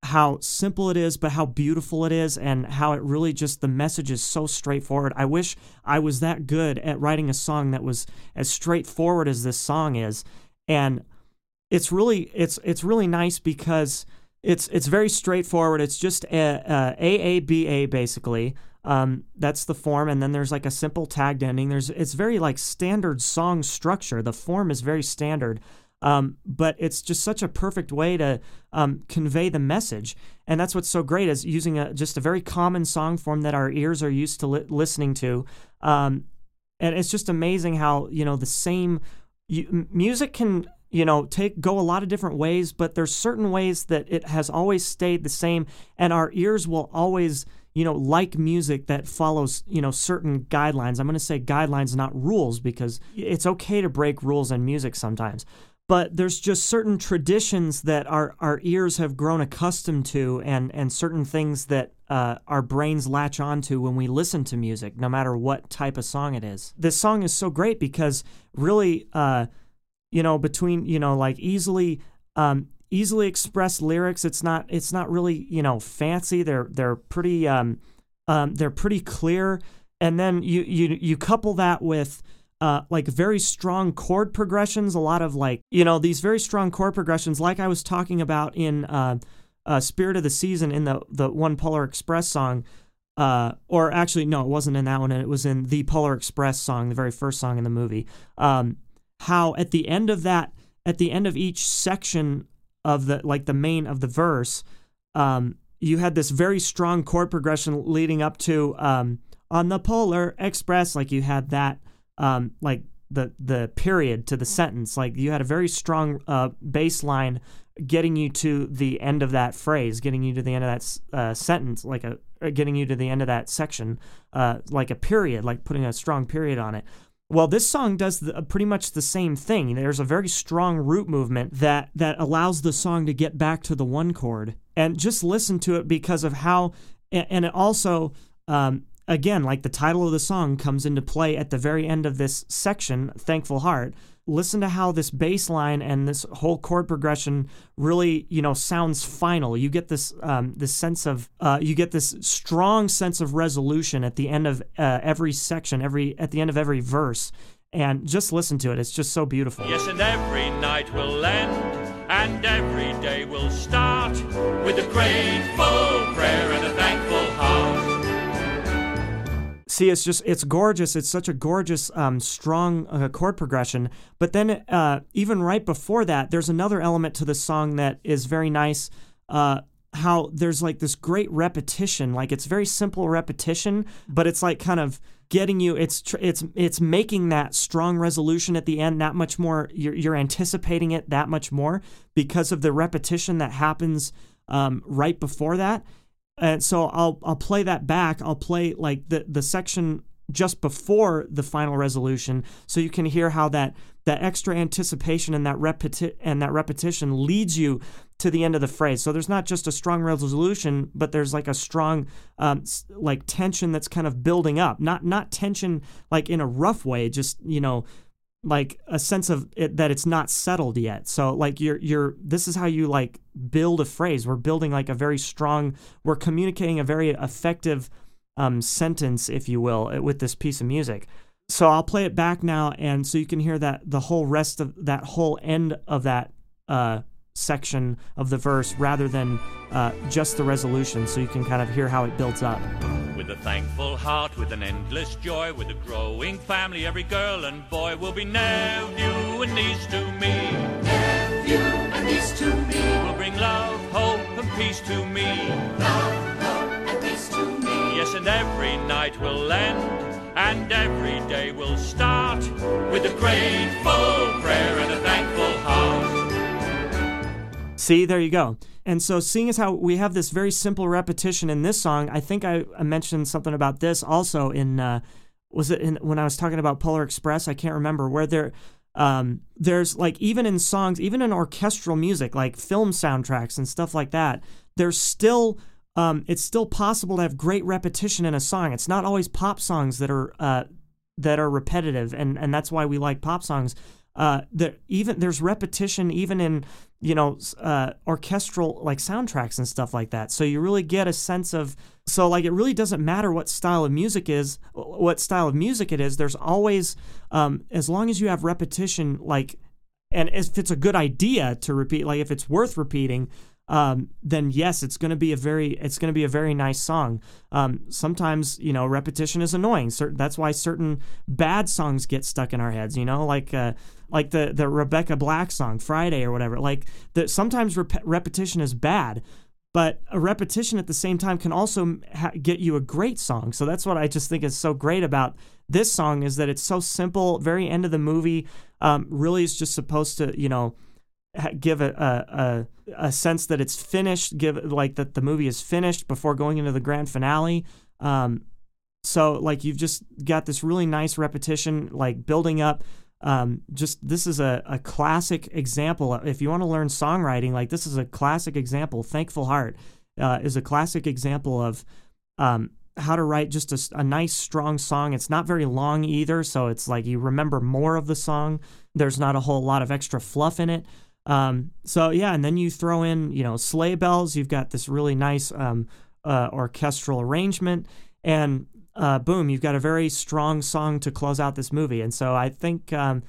how simple it is, but how beautiful it is, and how it really just the message is so straightforward. I wish I was that good at writing a song that was as straightforward as this song is, and it's really it's it's really nice because it's it's very straightforward. It's just a, a basically. Um, that's the form, and then there's like a simple tagged ending. There's it's very like standard song structure. The form is very standard. Um, but it's just such a perfect way to um, convey the message, and that's what's so great is using a, just a very common song form that our ears are used to li- listening to, um, and it's just amazing how you know the same you, music can you know take go a lot of different ways, but there's certain ways that it has always stayed the same, and our ears will always you know, like music that follows, you know, certain guidelines. I'm going to say guidelines, not rules, because it's okay to break rules in music sometimes but there's just certain traditions that our, our ears have grown accustomed to and, and certain things that uh, our brains latch onto when we listen to music, no matter what type of song it is. This song is so great because really, uh, you know, between, you know, like easily um, easily expressed lyrics, it's not it's not really, you know, fancy. They're they're pretty um, um, they're pretty clear. And then you you you couple that with uh, like very strong chord progressions, a lot of like, you know, these very strong chord progressions, like I was talking about in uh, uh, Spirit of the Season in the, the One Polar Express song. uh, or actually, no, it wasn't in that one. It was in the Polar Express song, the very first song in the movie. Um, how at the end of that, at the end of each section of the like the main of the verse, um, you had this very strong chord progression leading up to um, on the Polar Express. Like you had that, um, like the the period to the sentence. Like you had a very strong uh, bass line getting you to the end of that phrase, getting you to the end of that uh, sentence, like a uh, getting you to the end of that section, uh, like a period, like putting a strong period on it. Well, this song does the, pretty much the same thing. There's a very strong root movement that that allows the song to get back to the one chord, and just listen to it because of how, and it also. Um, again, like the title of the song comes into play at the very end of this section, Thankful Heart, listen to how this bass line and this whole chord progression really you know sounds final. You get this um, this sense of uh, you get this strong sense of resolution at the end of uh, every section every at the end of every verse. And just listen to it. It's just so beautiful.
Yes and every night will end and every day will start with a grateful prayer and a heart
see it's just it's gorgeous. It's such a gorgeous um, strong uh, chord progression. But then uh, even right before that there's another element to the song that is very nice uh, how there's like this great repetition. Like it's very simple repetition but it's like kind of getting you it's tr- it's it's making that strong resolution at the end that much more you're, you're anticipating it that much more because of the repetition that happens um, right before that and so I'll I'll play that back. I'll play like the the section just before the final resolution, so you can hear how that that extra anticipation and that repeti- and that repetition leads you to the end of the phrase. So there's not just a strong resolution, but there's like a strong um, like tension that's kind of building up. Not not tension like in a rough way, just you know like a sense of it, that it's not settled yet. So like you're you're this is how you like build a phrase. We're building like a very strong. We're communicating a very effective um, sentence, if you will, uh, with this piece of music. So I'll play it back now, and so you can hear that the whole rest of that whole end of that uh, section of the verse, rather than uh, just the resolution. So you can kind of hear how it builds up.
With a thankful heart, with an endless joy, with a growing family, every girl and boy will be nephew and niece to me.
Nephew and niece to me.
Will bring love, hope, and peace to me.
Love, hope, and peace to me.
Yes, and every night will end, and every day will start with a grateful prayer and a thankful heart.
See, there you go. And so, seeing as how we have this very simple repetition in this song, I think I, mentioned something about this also in uh, was it in when I was talking about Polar Express? I can't remember where there. Um, there's like even in songs, even in orchestral music, like film soundtracks and stuff like that. There's still um, it's still possible to have great repetition in a song. It's not always pop songs that are uh, that are repetitive, and and that's why we like pop songs uh, there even there's repetition even in you know uh, orchestral like soundtracks and stuff like that. So you really get a sense of so like it really doesn't matter what style of music is what style of music it is. There's always um, as long as you have repetition like and if it's a good idea to repeat like if it's worth repeating um, then yes, it's going to be a very it's going to be a very nice song. Um, sometimes you know repetition is annoying. Certain, that's why certain bad songs get stuck in our heads. You know, like uh, like the the Rebecca Black song Friday or whatever. Like the, sometimes rep- repetition is bad, but a repetition at the same time can also ha- get you a great song. So that's what I just think is so great about this song is that it's so simple. Very end of the movie, um, really is just supposed to you know give a, a, a a sense that it's finished, give like that the movie is finished before going into the grand finale. Um, so like you've just got this really nice repetition, like building up. Um, just this is a, a classic example. If you want to learn songwriting, like this is a classic example. Thankful Heart uh, is a classic example of um, how to write just a, a, nice, strong song. It's not very long either, so it's like you remember more of the song. There's not a whole lot of extra fluff in it. Um, so yeah, and then you throw in, you know, sleigh bells. You've got this really nice um, uh, orchestral arrangement, and uh, boom, you've got a very strong song to close out this movie. And so I think, um,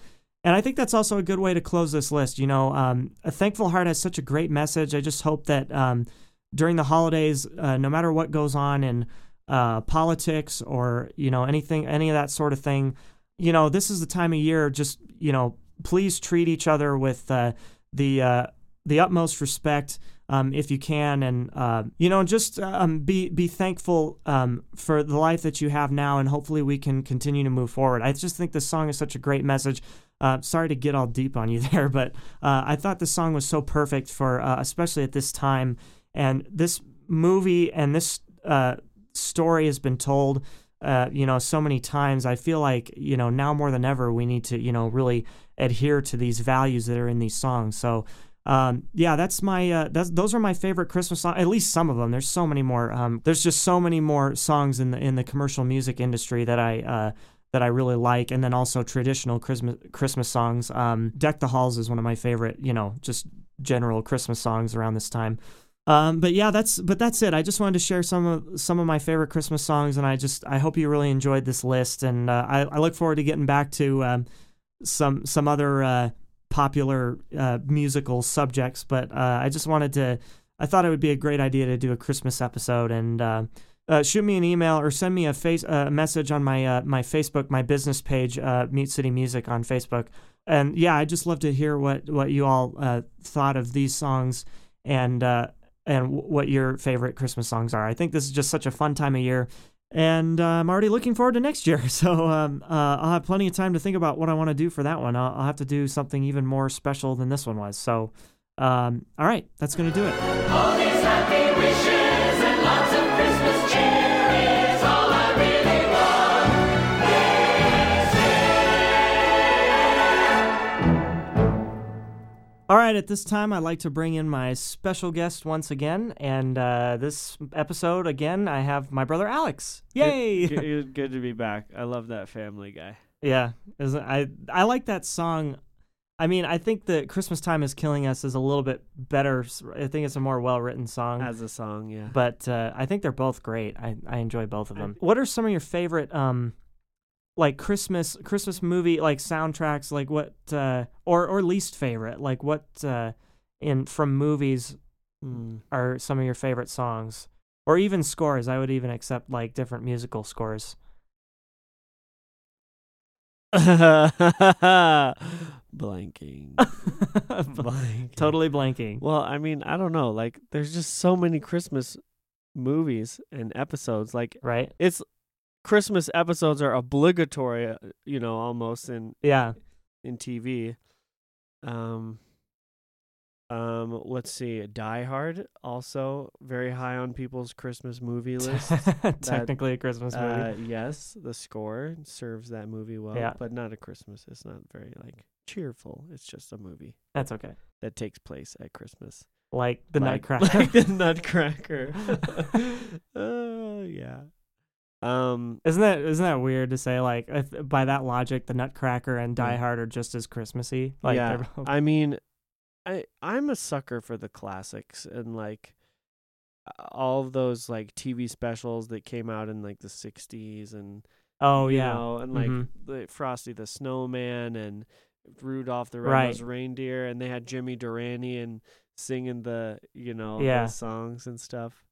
and I think that's also a good way to close this list. You know, um, a thankful heart has such a great message. I just hope that um, during the holidays, uh, no matter what goes on in uh, politics or you know anything, any of that sort of thing, you know, this is the time of year. Just you know, please treat each other with uh, the uh, the utmost respect um, if you can, and uh, you know, just um, be be thankful um, for the life that you have now, and hopefully we can continue to move forward. I just think this song is such a great message. Uh, sorry to get all deep on you there, but uh, I thought this song was so perfect for, uh, especially at this time. And this movie and this uh, story has been told, uh, you know, so many times. I feel like, you know, now more than ever, we need to, you know, really adhere to these values that are in these songs. So, um, yeah, that's my uh, that's those are my favorite Christmas songs. At least some of them. There's so many more. Um, there's just so many more songs in the in the commercial music industry that I uh, that I really like, and then also traditional Christmas Christmas songs. Um, "Deck the Halls" is one of my favorite. You know, just general Christmas songs around this time. Um, but yeah, that's but that's it. I just wanted to share some of some of my favorite Christmas songs, and I just I hope you really enjoyed this list, and uh, I I look forward to getting back to um, some some other uh, popular uh, musical subjects. But uh, I just wanted to I thought it would be a great idea to do a Christmas episode, and uh, uh, shoot me an email or send me a face a message on my uh, my Facebook my business page uh, Mute City Music on Facebook. And yeah, I'd just love to hear what what you all uh, thought of these songs and uh, and w- what your favorite Christmas songs are. I think this is just such a fun time of year, and uh, I'm already looking forward to next year. So um, uh, I'll have plenty of time to think about what I want to do for that one. I'll, I'll have to do something even more special than this one was. So, um, all right, that's gonna do it. Right, at this time, I'd like to bring in my special guest once again. And uh, this episode, again, I have my brother Alex. Yay!
Good, good, good to be back. I love that Family Guy.
yeah, I I like that song. I mean, I think that Christmas Time is Killing Us is a little bit better. I think it's a more well written song.
As a song, yeah.
but uh, I think they're both great. I, I enjoy both of them. What are some of your favorite um like Christmas Christmas movie like soundtracks like what uh or or least favorite like what uh in from movies
Hmm.
are some of your favorite songs or even scores. I would even accept like different musical scores.
Blanking.
Bl-
Blanking.
totally blanking.
Well, I mean, I don't know. Like, there's just so many Christmas movies and episodes. Like,
Right?
it's Christmas episodes are obligatory, uh, you know, almost in
Yeah.
in TV. Um, um, let's see, Die Hard also very high on people's Christmas movie list.
Technically a Christmas movie.
Uh, yes, the score serves that movie well,
Yeah.
but not a Christmas. It's not very like cheerful. It's just a movie
That's okay.
that takes place at Christmas.
Like the
like,
Nutcracker.
like the Nutcracker. Oh yeah. Um,
Isn't that isn't that weird to say? Like, if, by that logic, the Nutcracker and Die Hard are just as Christmassy. Like,
yeah.
both-
I mean, I I'm a sucker for the classics and like all of those like TV specials that came out in like the '60s and
oh yeah,
know, and like
Mhm.
Frosty the Snowman and Rudolph the
Right.
Red-Nosed Reindeer, and they had Jimmy Durante and singing the you know
Yeah.
the songs and stuff.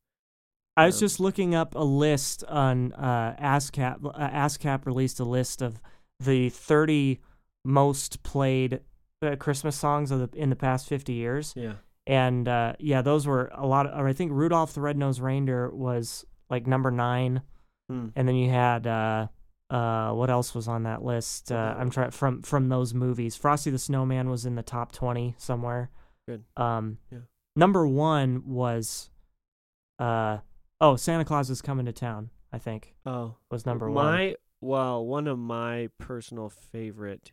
I was
um,
just looking up a list on uh, ASCAP. Uh, ASCAP released a list of the 30 most played uh, Christmas songs of the in the past 50 years,
Yeah.
and uh, yeah, those were a lot. Of, or I think Rudolph the Red-Nosed Reindeer was like number nine,
Hmm.
and then you had uh, uh, what else was on that list? Uh, I'm trying from from those movies. Frosty the Snowman was in the top 20 somewhere.
Good.
Um,
Yeah.
number one was, uh, oh, Santa Claus is coming to town. I think
Oh,
was number
my,
one.
well, one of my personal favorite,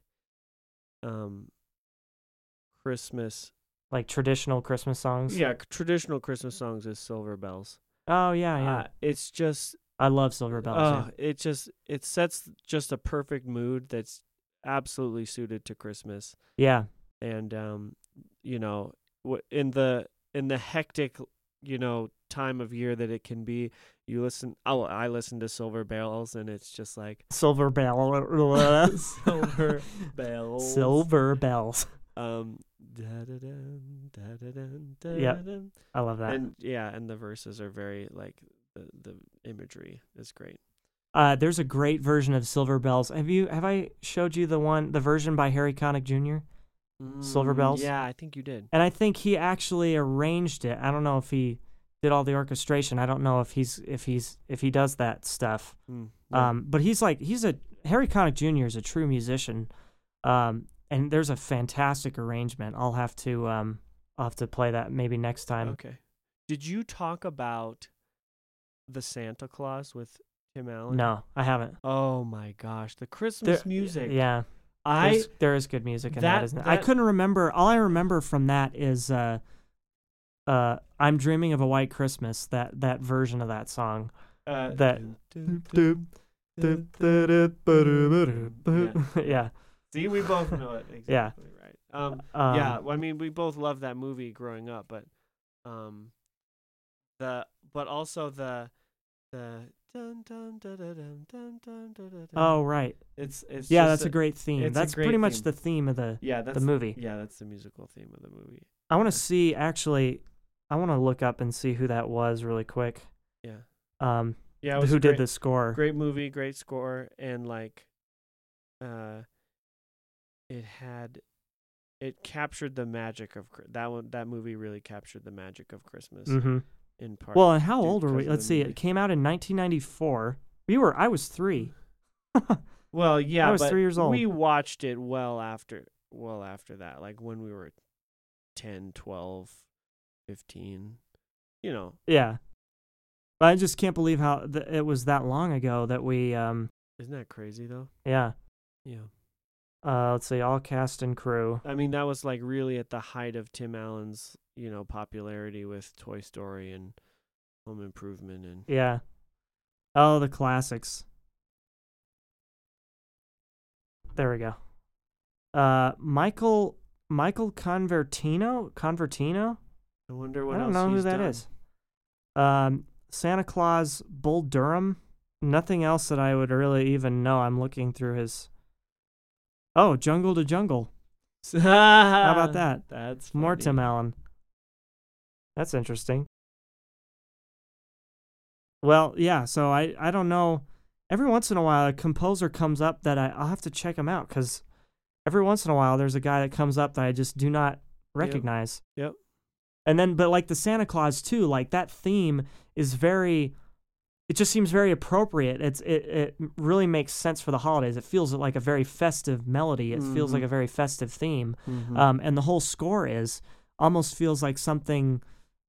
um, Christmas.
Like traditional Christmas songs.
Yeah, traditional Christmas songs is Silver Bells.
Oh yeah, yeah.
Uh, it's just
I love Silver Bells. yeah.
Oh, it just it sets just a perfect mood that's absolutely suited to Christmas.
yeah.
And um, you know, in the in the hectic, you know, time of year that it can be, you listen. Oh, I listen to Silver Bells, and it's just like
Silver Bell.
Silver Bells.
Silver Bells.
Um. da-da-dun, da-da-dun, da-da-dun.
I love that.
And yeah, and the verses are very like the the imagery is great.
Uh, there's a great version of Silver Bells. Have you have I showed you the one the version by Harry Connick Jr. Silver
Mm,
Bells?
Yeah, I think you did.
And I think he actually arranged it. I don't know if he did all the orchestration. I don't know if he's if he's if he does that stuff.
Mm, yeah.
Um, but he's like he's a Harry Connick Jr. is a true musician. Um, and there's a fantastic arrangement. I'll have to um I'll have to play that maybe next time.
Okay. Did you talk about the Santa Clause with Tim Allen?
No, I haven't.
Oh my gosh, the Christmas
There-
music.
Yeah.
I
There's- there is good music in that,
that-
isn't it? I couldn't remember. All I remember from that is uh, uh, "I'm Dreaming of a White Christmas." That that version of that song.
uh,
that- yeah. yeah.
See, we both know it exactly
Yeah.
right. Um,
Um,
yeah, well, I mean, we both loved that movie growing up, but um, the but also the the
Oh right.
It's it's
yeah. That's a, a, great theme. That's
great
pretty
theme.
much the theme of the
yeah
the movie.
Yeah, that's the musical theme of the movie.
I want to see actually. I want to look up and see who that was really quick.
Yeah.
Um.
Yeah.
who
great,
did the score?
Great movie, great score, and like, uh, it had, it captured the magic of that one. That movie really captured the magic of Christmas.
Mm-hmm
in part.
Well, and how old were we? Let's see.
movie.
It came out in 1994. We were. I was three.
Well, yeah, I
was
but
three years old.
We watched it well after well after that, like when we were 10, 12, 15. You know,
Yeah. I just can't believe how th- it was that long ago that we. Um.
isn't that crazy though?
Yeah.
Yeah.
Uh. Let's see. All cast and crew.
I mean, that was like really at the height of Tim Allen's, you know, popularity with Toy Story and Home Improvement and
Yeah. Oh, the classics. There we go. Uh, Michael Michael Convertino Convertino.
I wonder what
I don't know who that
done.
is. Um, Santa Clause, Bull Durham. Nothing else that I would really even know. I'm looking through his. Oh, Jungle to Jungle.
How
about that?
That's
More
funny.
Tim Allen. That's interesting. Well, yeah. So I I don't know. Every once in a while, a composer comes up that I I'll have to check him out because every once in a while there's a guy that comes up that I just do not recognize.
Yep.
And then, but like the Santa Clause too, like that theme is very. It just seems very appropriate. It's it it really makes sense for the holidays. It feels like a very festive melody. It feels like
Mhm.
a very festive theme
Mhm.
um, and the whole score is almost feels like something,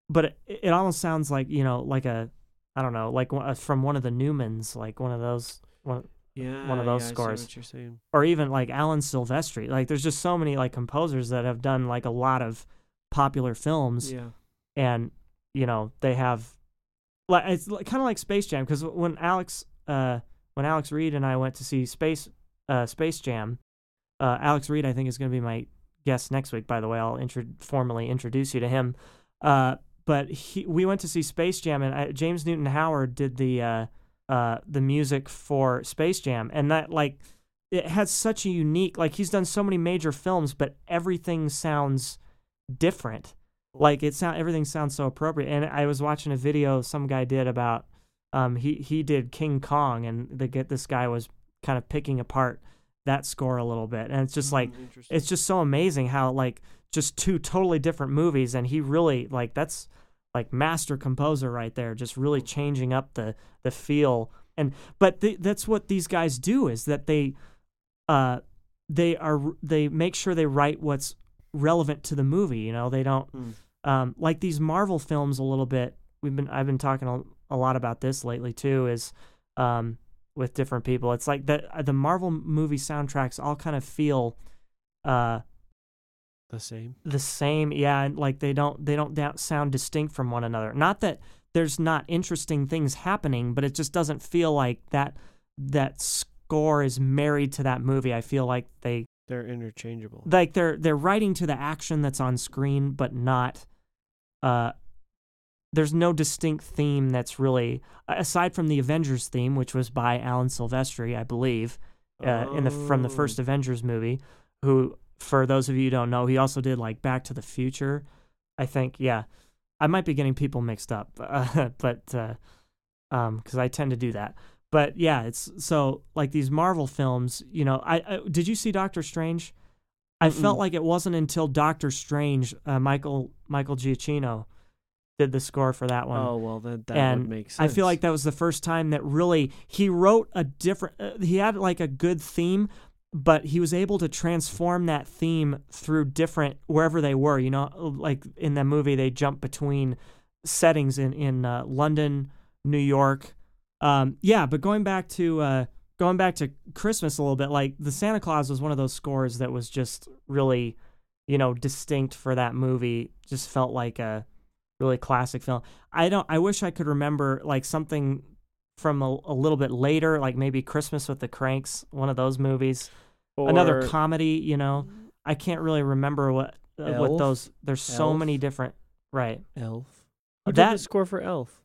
but it, it almost sounds like you know like a I don't know like one- uh, from one of the Newmans, like one of those one
yeah,
one of those
yeah,
scores.
what you're saying.
or even like Alan Silvestri. Like there's just so many like composers that have done like a lot of popular films,
Yeah.
and you know they have like it's kind of like Space Jam because when Alex uh when Alex Reed and I went to see Space uh Space Jam, uh Alex Reed I think is going to be my guest next week. By the way, I'll intro- formally introduce you to him. But he we went to see Space Jam and uh, James Newton Howard did the uh uh the music for Space Jam and that like it has such a unique like he's done so many major films but everything sounds different. Like it sound everything sounds so appropriate and i was watching a video some guy did about um he he did king kong and the get this guy was kind of picking apart that score a little bit. And it's just like
Mm,
it's just so amazing how like just two totally different movies and he really like that's like master composer right there just really changing up the the feel. And but th- that's what these guys do is that they uh they are they make sure they write what's relevant to the movie you know? They don't
Mm.
um like these marvel films a little bit we've been i've been talking a, a lot about this lately too is um with different people it's like the the marvel movie soundtracks all kind of feel uh
the same.
the same yeah and like they don't they don't sound distinct from one another not that there's not interesting things happening but it just doesn't feel like that that score is married to that movie i feel like they
They're interchangeable.
like they're they're writing to the action that's on screen but not uh there's no distinct theme that's really aside from the avengers theme which was by alan silvestri i believe uh, in the from the
Oh.
first avengers movie who for those of you who don't know he also did like back to the future i think yeah i might be getting people mixed up uh, but uh um because I tend to do that. But yeah, it's so like these Marvel films. You know, I, I did you see Doctor Strange? I felt
Mm-mm.
like it wasn't until Doctor Strange, uh, Michael Michael Giacchino, did the score for that one.
Oh well, then that
and
would make sense.
I feel like that was the first time that really he wrote a different. Uh, he had like a good theme, but he was able to transform that theme through different wherever they were. You know, like in the movie, they jump between settings in in uh, London, New York. Um, yeah, but going back to uh, going back to Christmas a little bit, like the Santa Clause was one of those scores that was just really, you know, distinct for that movie. Just felt like a really classic film. I don't. I wish I could remember like something from a, a little bit later, like maybe Christmas with the Cranks, one of those movies. Another comedy, you know. I can't really remember what uh, what those. There's so
Elf?
many different. Right,
Elf. Who did
that
the score for Elf?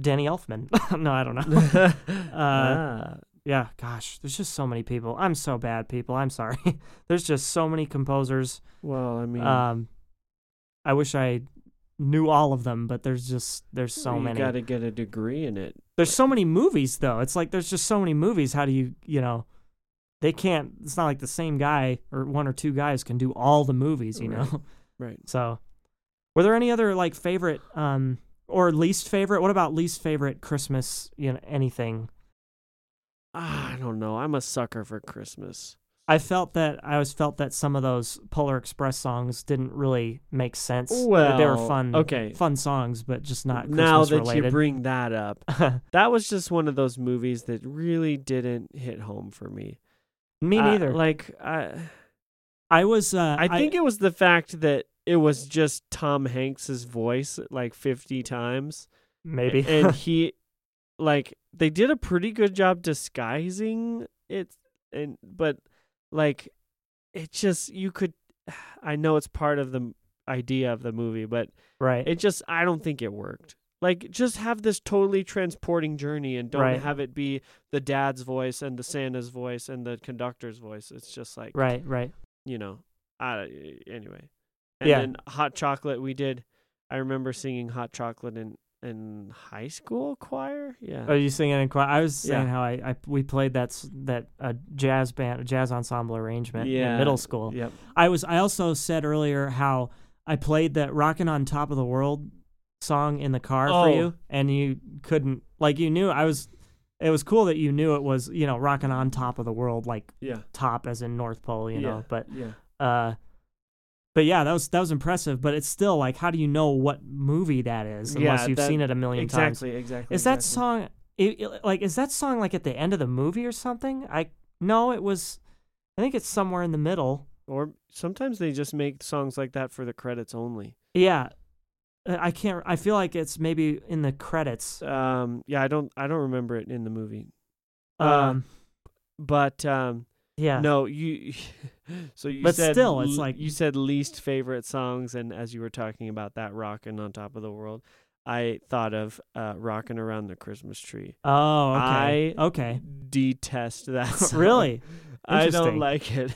Danny Elfman. no, I don't know. uh,
ah,
yeah, gosh, there's just so many people. I'm so bad, people. I'm sorry. there's just so many composers.
well, I mean,
Um, I wish I knew all of them, but there's just there's so
you
many.
You got to get a degree in it.
There's so many movies though. It's like there's just so many movies. How do you you know? They can't. It's not like the same guy or one or two guys can do all the movies. You
Right.
know.
Right.
So, were there any other like favorite um or least favorite? What about least favorite Christmas? You know anything?
Ah, I don't know. I'm a sucker for Christmas.
I felt that I always felt that some of those Polar Express songs didn't really make sense. Well, they were fun,
okay.
fun songs, but just not Christmas
now that
related.
you bring that up, that was just one of those movies that really didn't hit home for me.
Me
Uh,
neither.
like I,
I was. Uh,
I think it was the fact that it was just Tom Hanks's voice like 50 times.
maybe.
and he like they did a pretty good job disguising it and but like it just you could I know it's part of the idea of the movie but
right.
it just I don't think it worked. Like just have this totally transporting journey and don't
Right.
have it be the dad's voice and the Santa's voice and the conductor's voice. It's just like
right. Right.
you know, I anyway. And
Yeah.
then hot chocolate we did. I remember singing hot chocolate in in high school choir. Yeah.
Are you singing in choir? I was saying
Yeah.
how I, I we played that that uh, jazz band jazz ensemble arrangement
yeah.
in middle school.
Yep.
I was I also said earlier how I played that "Rocking on Top of the World" song in the car
Oh.
for you, and you couldn't like you knew I was. It was cool that you knew it was you know rocking on Top of the World" like
Yeah.
top as in North Pole, you know. But
Yeah.
uh, but yeah, that was that was impressive. But it's still like, how do you know what movie that is unless
Yeah,
you've
that-
seen it a million times?
Exactly. Exactly.
Is that
exactly.
song it, it- like is that song like at the end of the movie or something? I no, it was. I think it's somewhere in the middle.
Or sometimes they just make songs like that for the credits only.
Yeah, Uh, I can't. I feel like it's maybe in the credits.
Um. Yeah. I don't. I don't remember it in the movie. Uh,
Um,
But um.
Yeah,
No, you. So you
But
said
still, it's like-
you said least favorite songs, and as you were talking about that rocking on top of the world, I thought of uh, rocking around the Christmas tree.
Oh, okay.
I
okay.
Detest that. Song.
really?
I don't like it.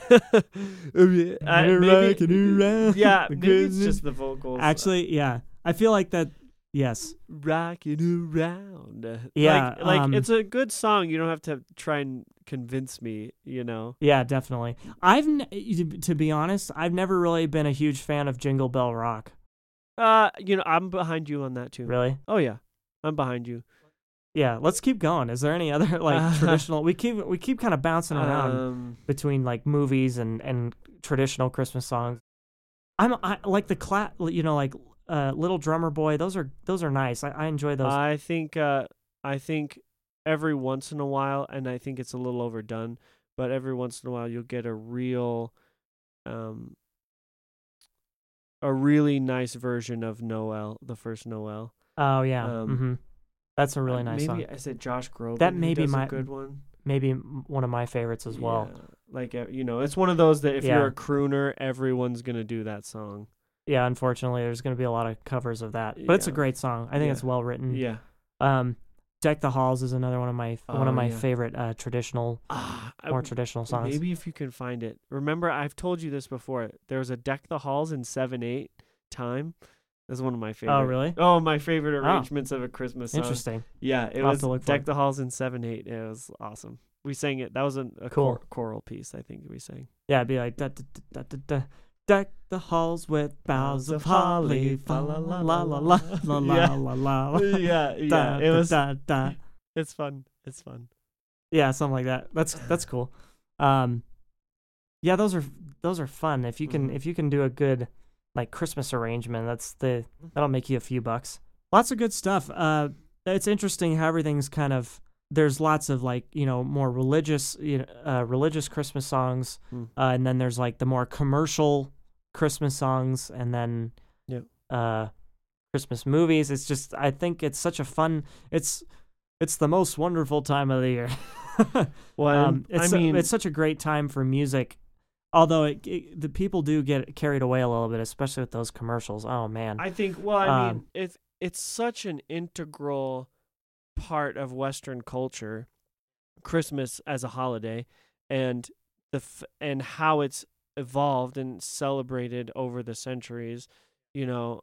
I, maybe, yeah, maybe it's just the vocals.
Actually, yeah. I feel like that. Yes.
rocking around.
Yeah,
like, like
um,
it's a good song. You don't have to try and convince me. You know.
Yeah, definitely. I've n- to be honest, I've never really been a huge fan of Jingle Bell Rock.
Uh, you know, I'm behind you on that too.
Really?
Oh yeah, I'm behind you.
Yeah. Let's keep going. Is there any other like
Uh,
traditional? We keep we keep kind of bouncing around
Um,
between like movies and and traditional Christmas songs. I'm I like the cla- you know like uh Little Drummer Boy. Those are those are nice. I, I enjoy those.
I think uh, I think every once in a while, and I think it's a little overdone, but every once in a while you'll get a real, um, a really nice version of Noel, the first Noel.
oh yeah.
um,
hmm That's a really nice
Maybe
song.
I said Josh Groban.
That may be my-
good one
Maybe one of my favorites as well.
Like uh, you know, it's one of those that if
Yeah.
you're a crooner, everyone's gonna do that song.
Yeah, unfortunately, there's going to be a lot of covers of that, but it's a
Yeah.
great song. I think
Yeah.
it's well written.
Yeah.
Um, "Deck the Halls" is another one of my one
Oh,
of my
yeah.
favorite uh, traditional,
Ah, I-
more traditional songs.
Maybe if you can find it. Remember, I've told you this before. There was a Deck the Halls in seven eight time. That's one of my favorite.
Oh, really?
Oh, my favorite
Oh.
arrangements of a Christmas song.
Interesting.
Yeah, it
I'll have
was
to look for
Deck
it.
the Halls in seven eight. It was awesome. We sang it. That was a, a
Cool.
chor- choral piece. I think we sang.
Yeah, it'd be like da da da da da. Deck the halls with boughs of holly, fa la la la la la la la la la.
yeah, yeah. It was.
da, da.
It's fun. It's fun.
Yeah, something like that. That's that's cool. Um, yeah, those are those are fun. If you can
Mhm.
if you can do a good like Christmas arrangement, that's the that'll make you a few bucks. Lots of good stuff. Uh, it's interesting how everything's kind of there's lots of like you know more religious you know uh, religious Christmas songs,
Hmm.
uh, and then there's like the more commercial Christmas songs, and then
Yep.
uh, Christmas movies. It's just I think it's such a fun. It's it's the most wonderful time of the year.
Well,
um, it's
I mean,
it's such a great time for music. Although it, it, the people do get carried away a little bit, especially with those commercials. Oh man,
I think. Well, I mean,
Um,
it's it's such an integral part of Western culture, Christmas as a holiday, and the f- and how it's evolved and celebrated over the centuries. You know,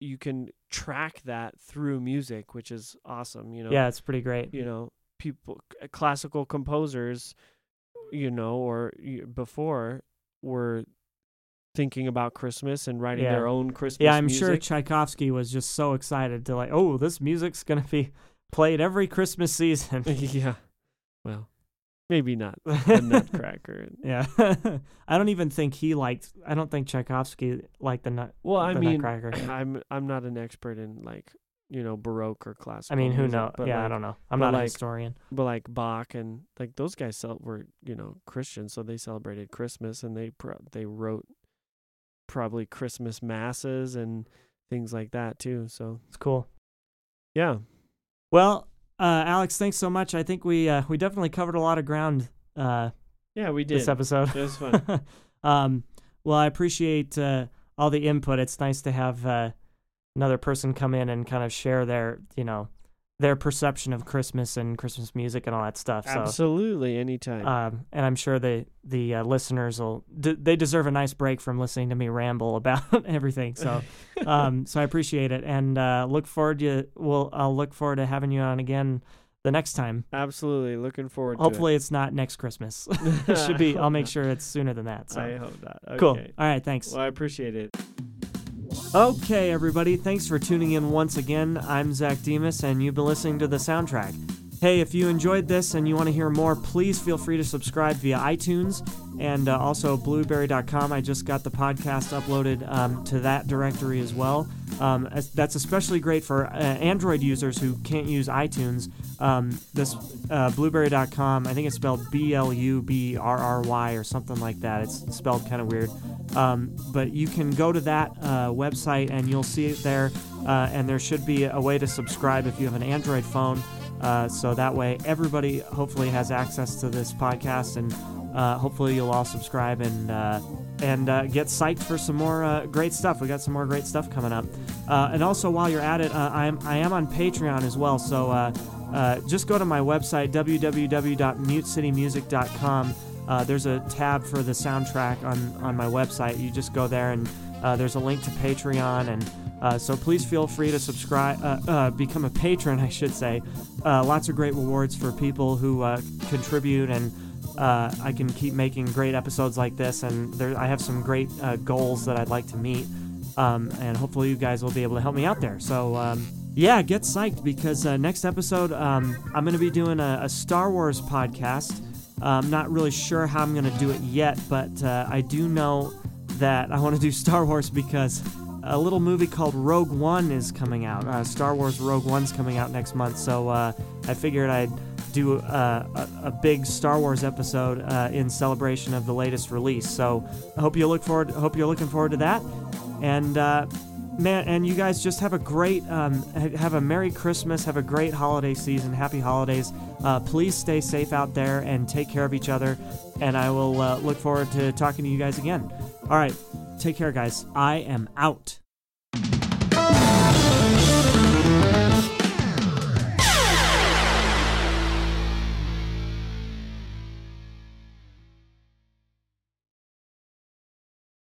you can track that through music, which is awesome. You know,
yeah, it's pretty great.
you know people classical composers you know or before were thinking about christmas and writing
Yeah.
their own christmas
Yeah, I'm sure
music.
Tchaikovsky was just so excited to like, oh, this music's gonna be played every Christmas season.
yeah well maybe not the nutcracker
yeah, I don't even think he liked. I don't think Tchaikovsky liked the nut.
well i mean
Nutcracker.
i'm i'm not an expert in like you know baroque or classical
I mean, who knows?
but
Yeah, I don't know. I'm not a historian.
but like bach and like those guys cel- were you know christians so they celebrated christmas and they pro- they wrote probably christmas masses and things like that too so
It's cool.
yeah
Well, uh, Alex, thanks so much. I think we uh, we definitely covered a lot of ground uh,
yeah we did
this episode.
It was fun.
um, well, I appreciate uh, all the input. It's nice to have uh, another person come in and kind of share their, you know, their perception of Christmas and Christmas music and all that stuff. So,
Absolutely, anytime.
um, and I'm sure the the uh, listeners will d- they deserve a nice break from listening to me ramble about everything. So, um, so I appreciate it and uh, look forward to well, I'll look forward to having you on again the next time.
Absolutely, looking forward.
Hopefully, it's not next Christmas. it should be. I'll make sure it's sooner than that. So.
I hope not. Okay.
Cool. All right. Thanks.
Well, I appreciate it.
Okay, everybody. Thanks for tuning in once again. I'm Zack Demos, and you've been listening to the soundtrack. Hey, if you enjoyed this and you want to hear more, please feel free to subscribe via iTunes and uh, also Blubrry.com. I just got the podcast uploaded um, to that directory as well. Um, as- that's especially great for uh, Android users who can't use iTunes. Um, this uh, Blubrry.com, I think it's spelled B L U B R R Y or something like that. It's spelled kind of weird. Um, but you can go to that uh, website and you'll see it there. Uh, and there should be a way to subscribe if you have an Android phone. Uh, so that way, everybody hopefully has access to this podcast, and uh, hopefully you'll all subscribe and uh, and uh, get psyched for some more great stuff. We got some more great stuff coming up. And also, while you're at it, I'm I am on Patreon as well. So just go to my website www.mutecitymusic.com. Uh, there's a tab for the soundtrack on on my website. You just go there, and uh, there's a link to Patreon and. Uh, so please feel free to subscribe, uh, uh, become a patron, I should say. Lots of great rewards for people who contribute, and I can keep making great episodes like this. And there, I have some great goals that I'd like to meet, um, and hopefully you guys will be able to help me out there. So um, yeah, get psyched because uh, next episode um, I'm going to be doing a, a Star Wars podcast. I'm not really sure how I'm going to do it yet, but uh, I do know that I want to do Star Wars because a little movie called Rogue One is coming out. Uh, Star Wars Rogue One's coming out next month, so uh, I figured I'd do uh, a, a big Star Wars episode uh, in celebration of the latest release. So I hope you look forward. Hope you're looking forward to that. And uh, man, and you guys just have a great, um, have a Merry Christmas, have a great holiday season, Happy Holidays. Uh, please stay safe out there and take care of each other. And I will uh, look forward to talking to you guys again. All right, take care, guys. I am out.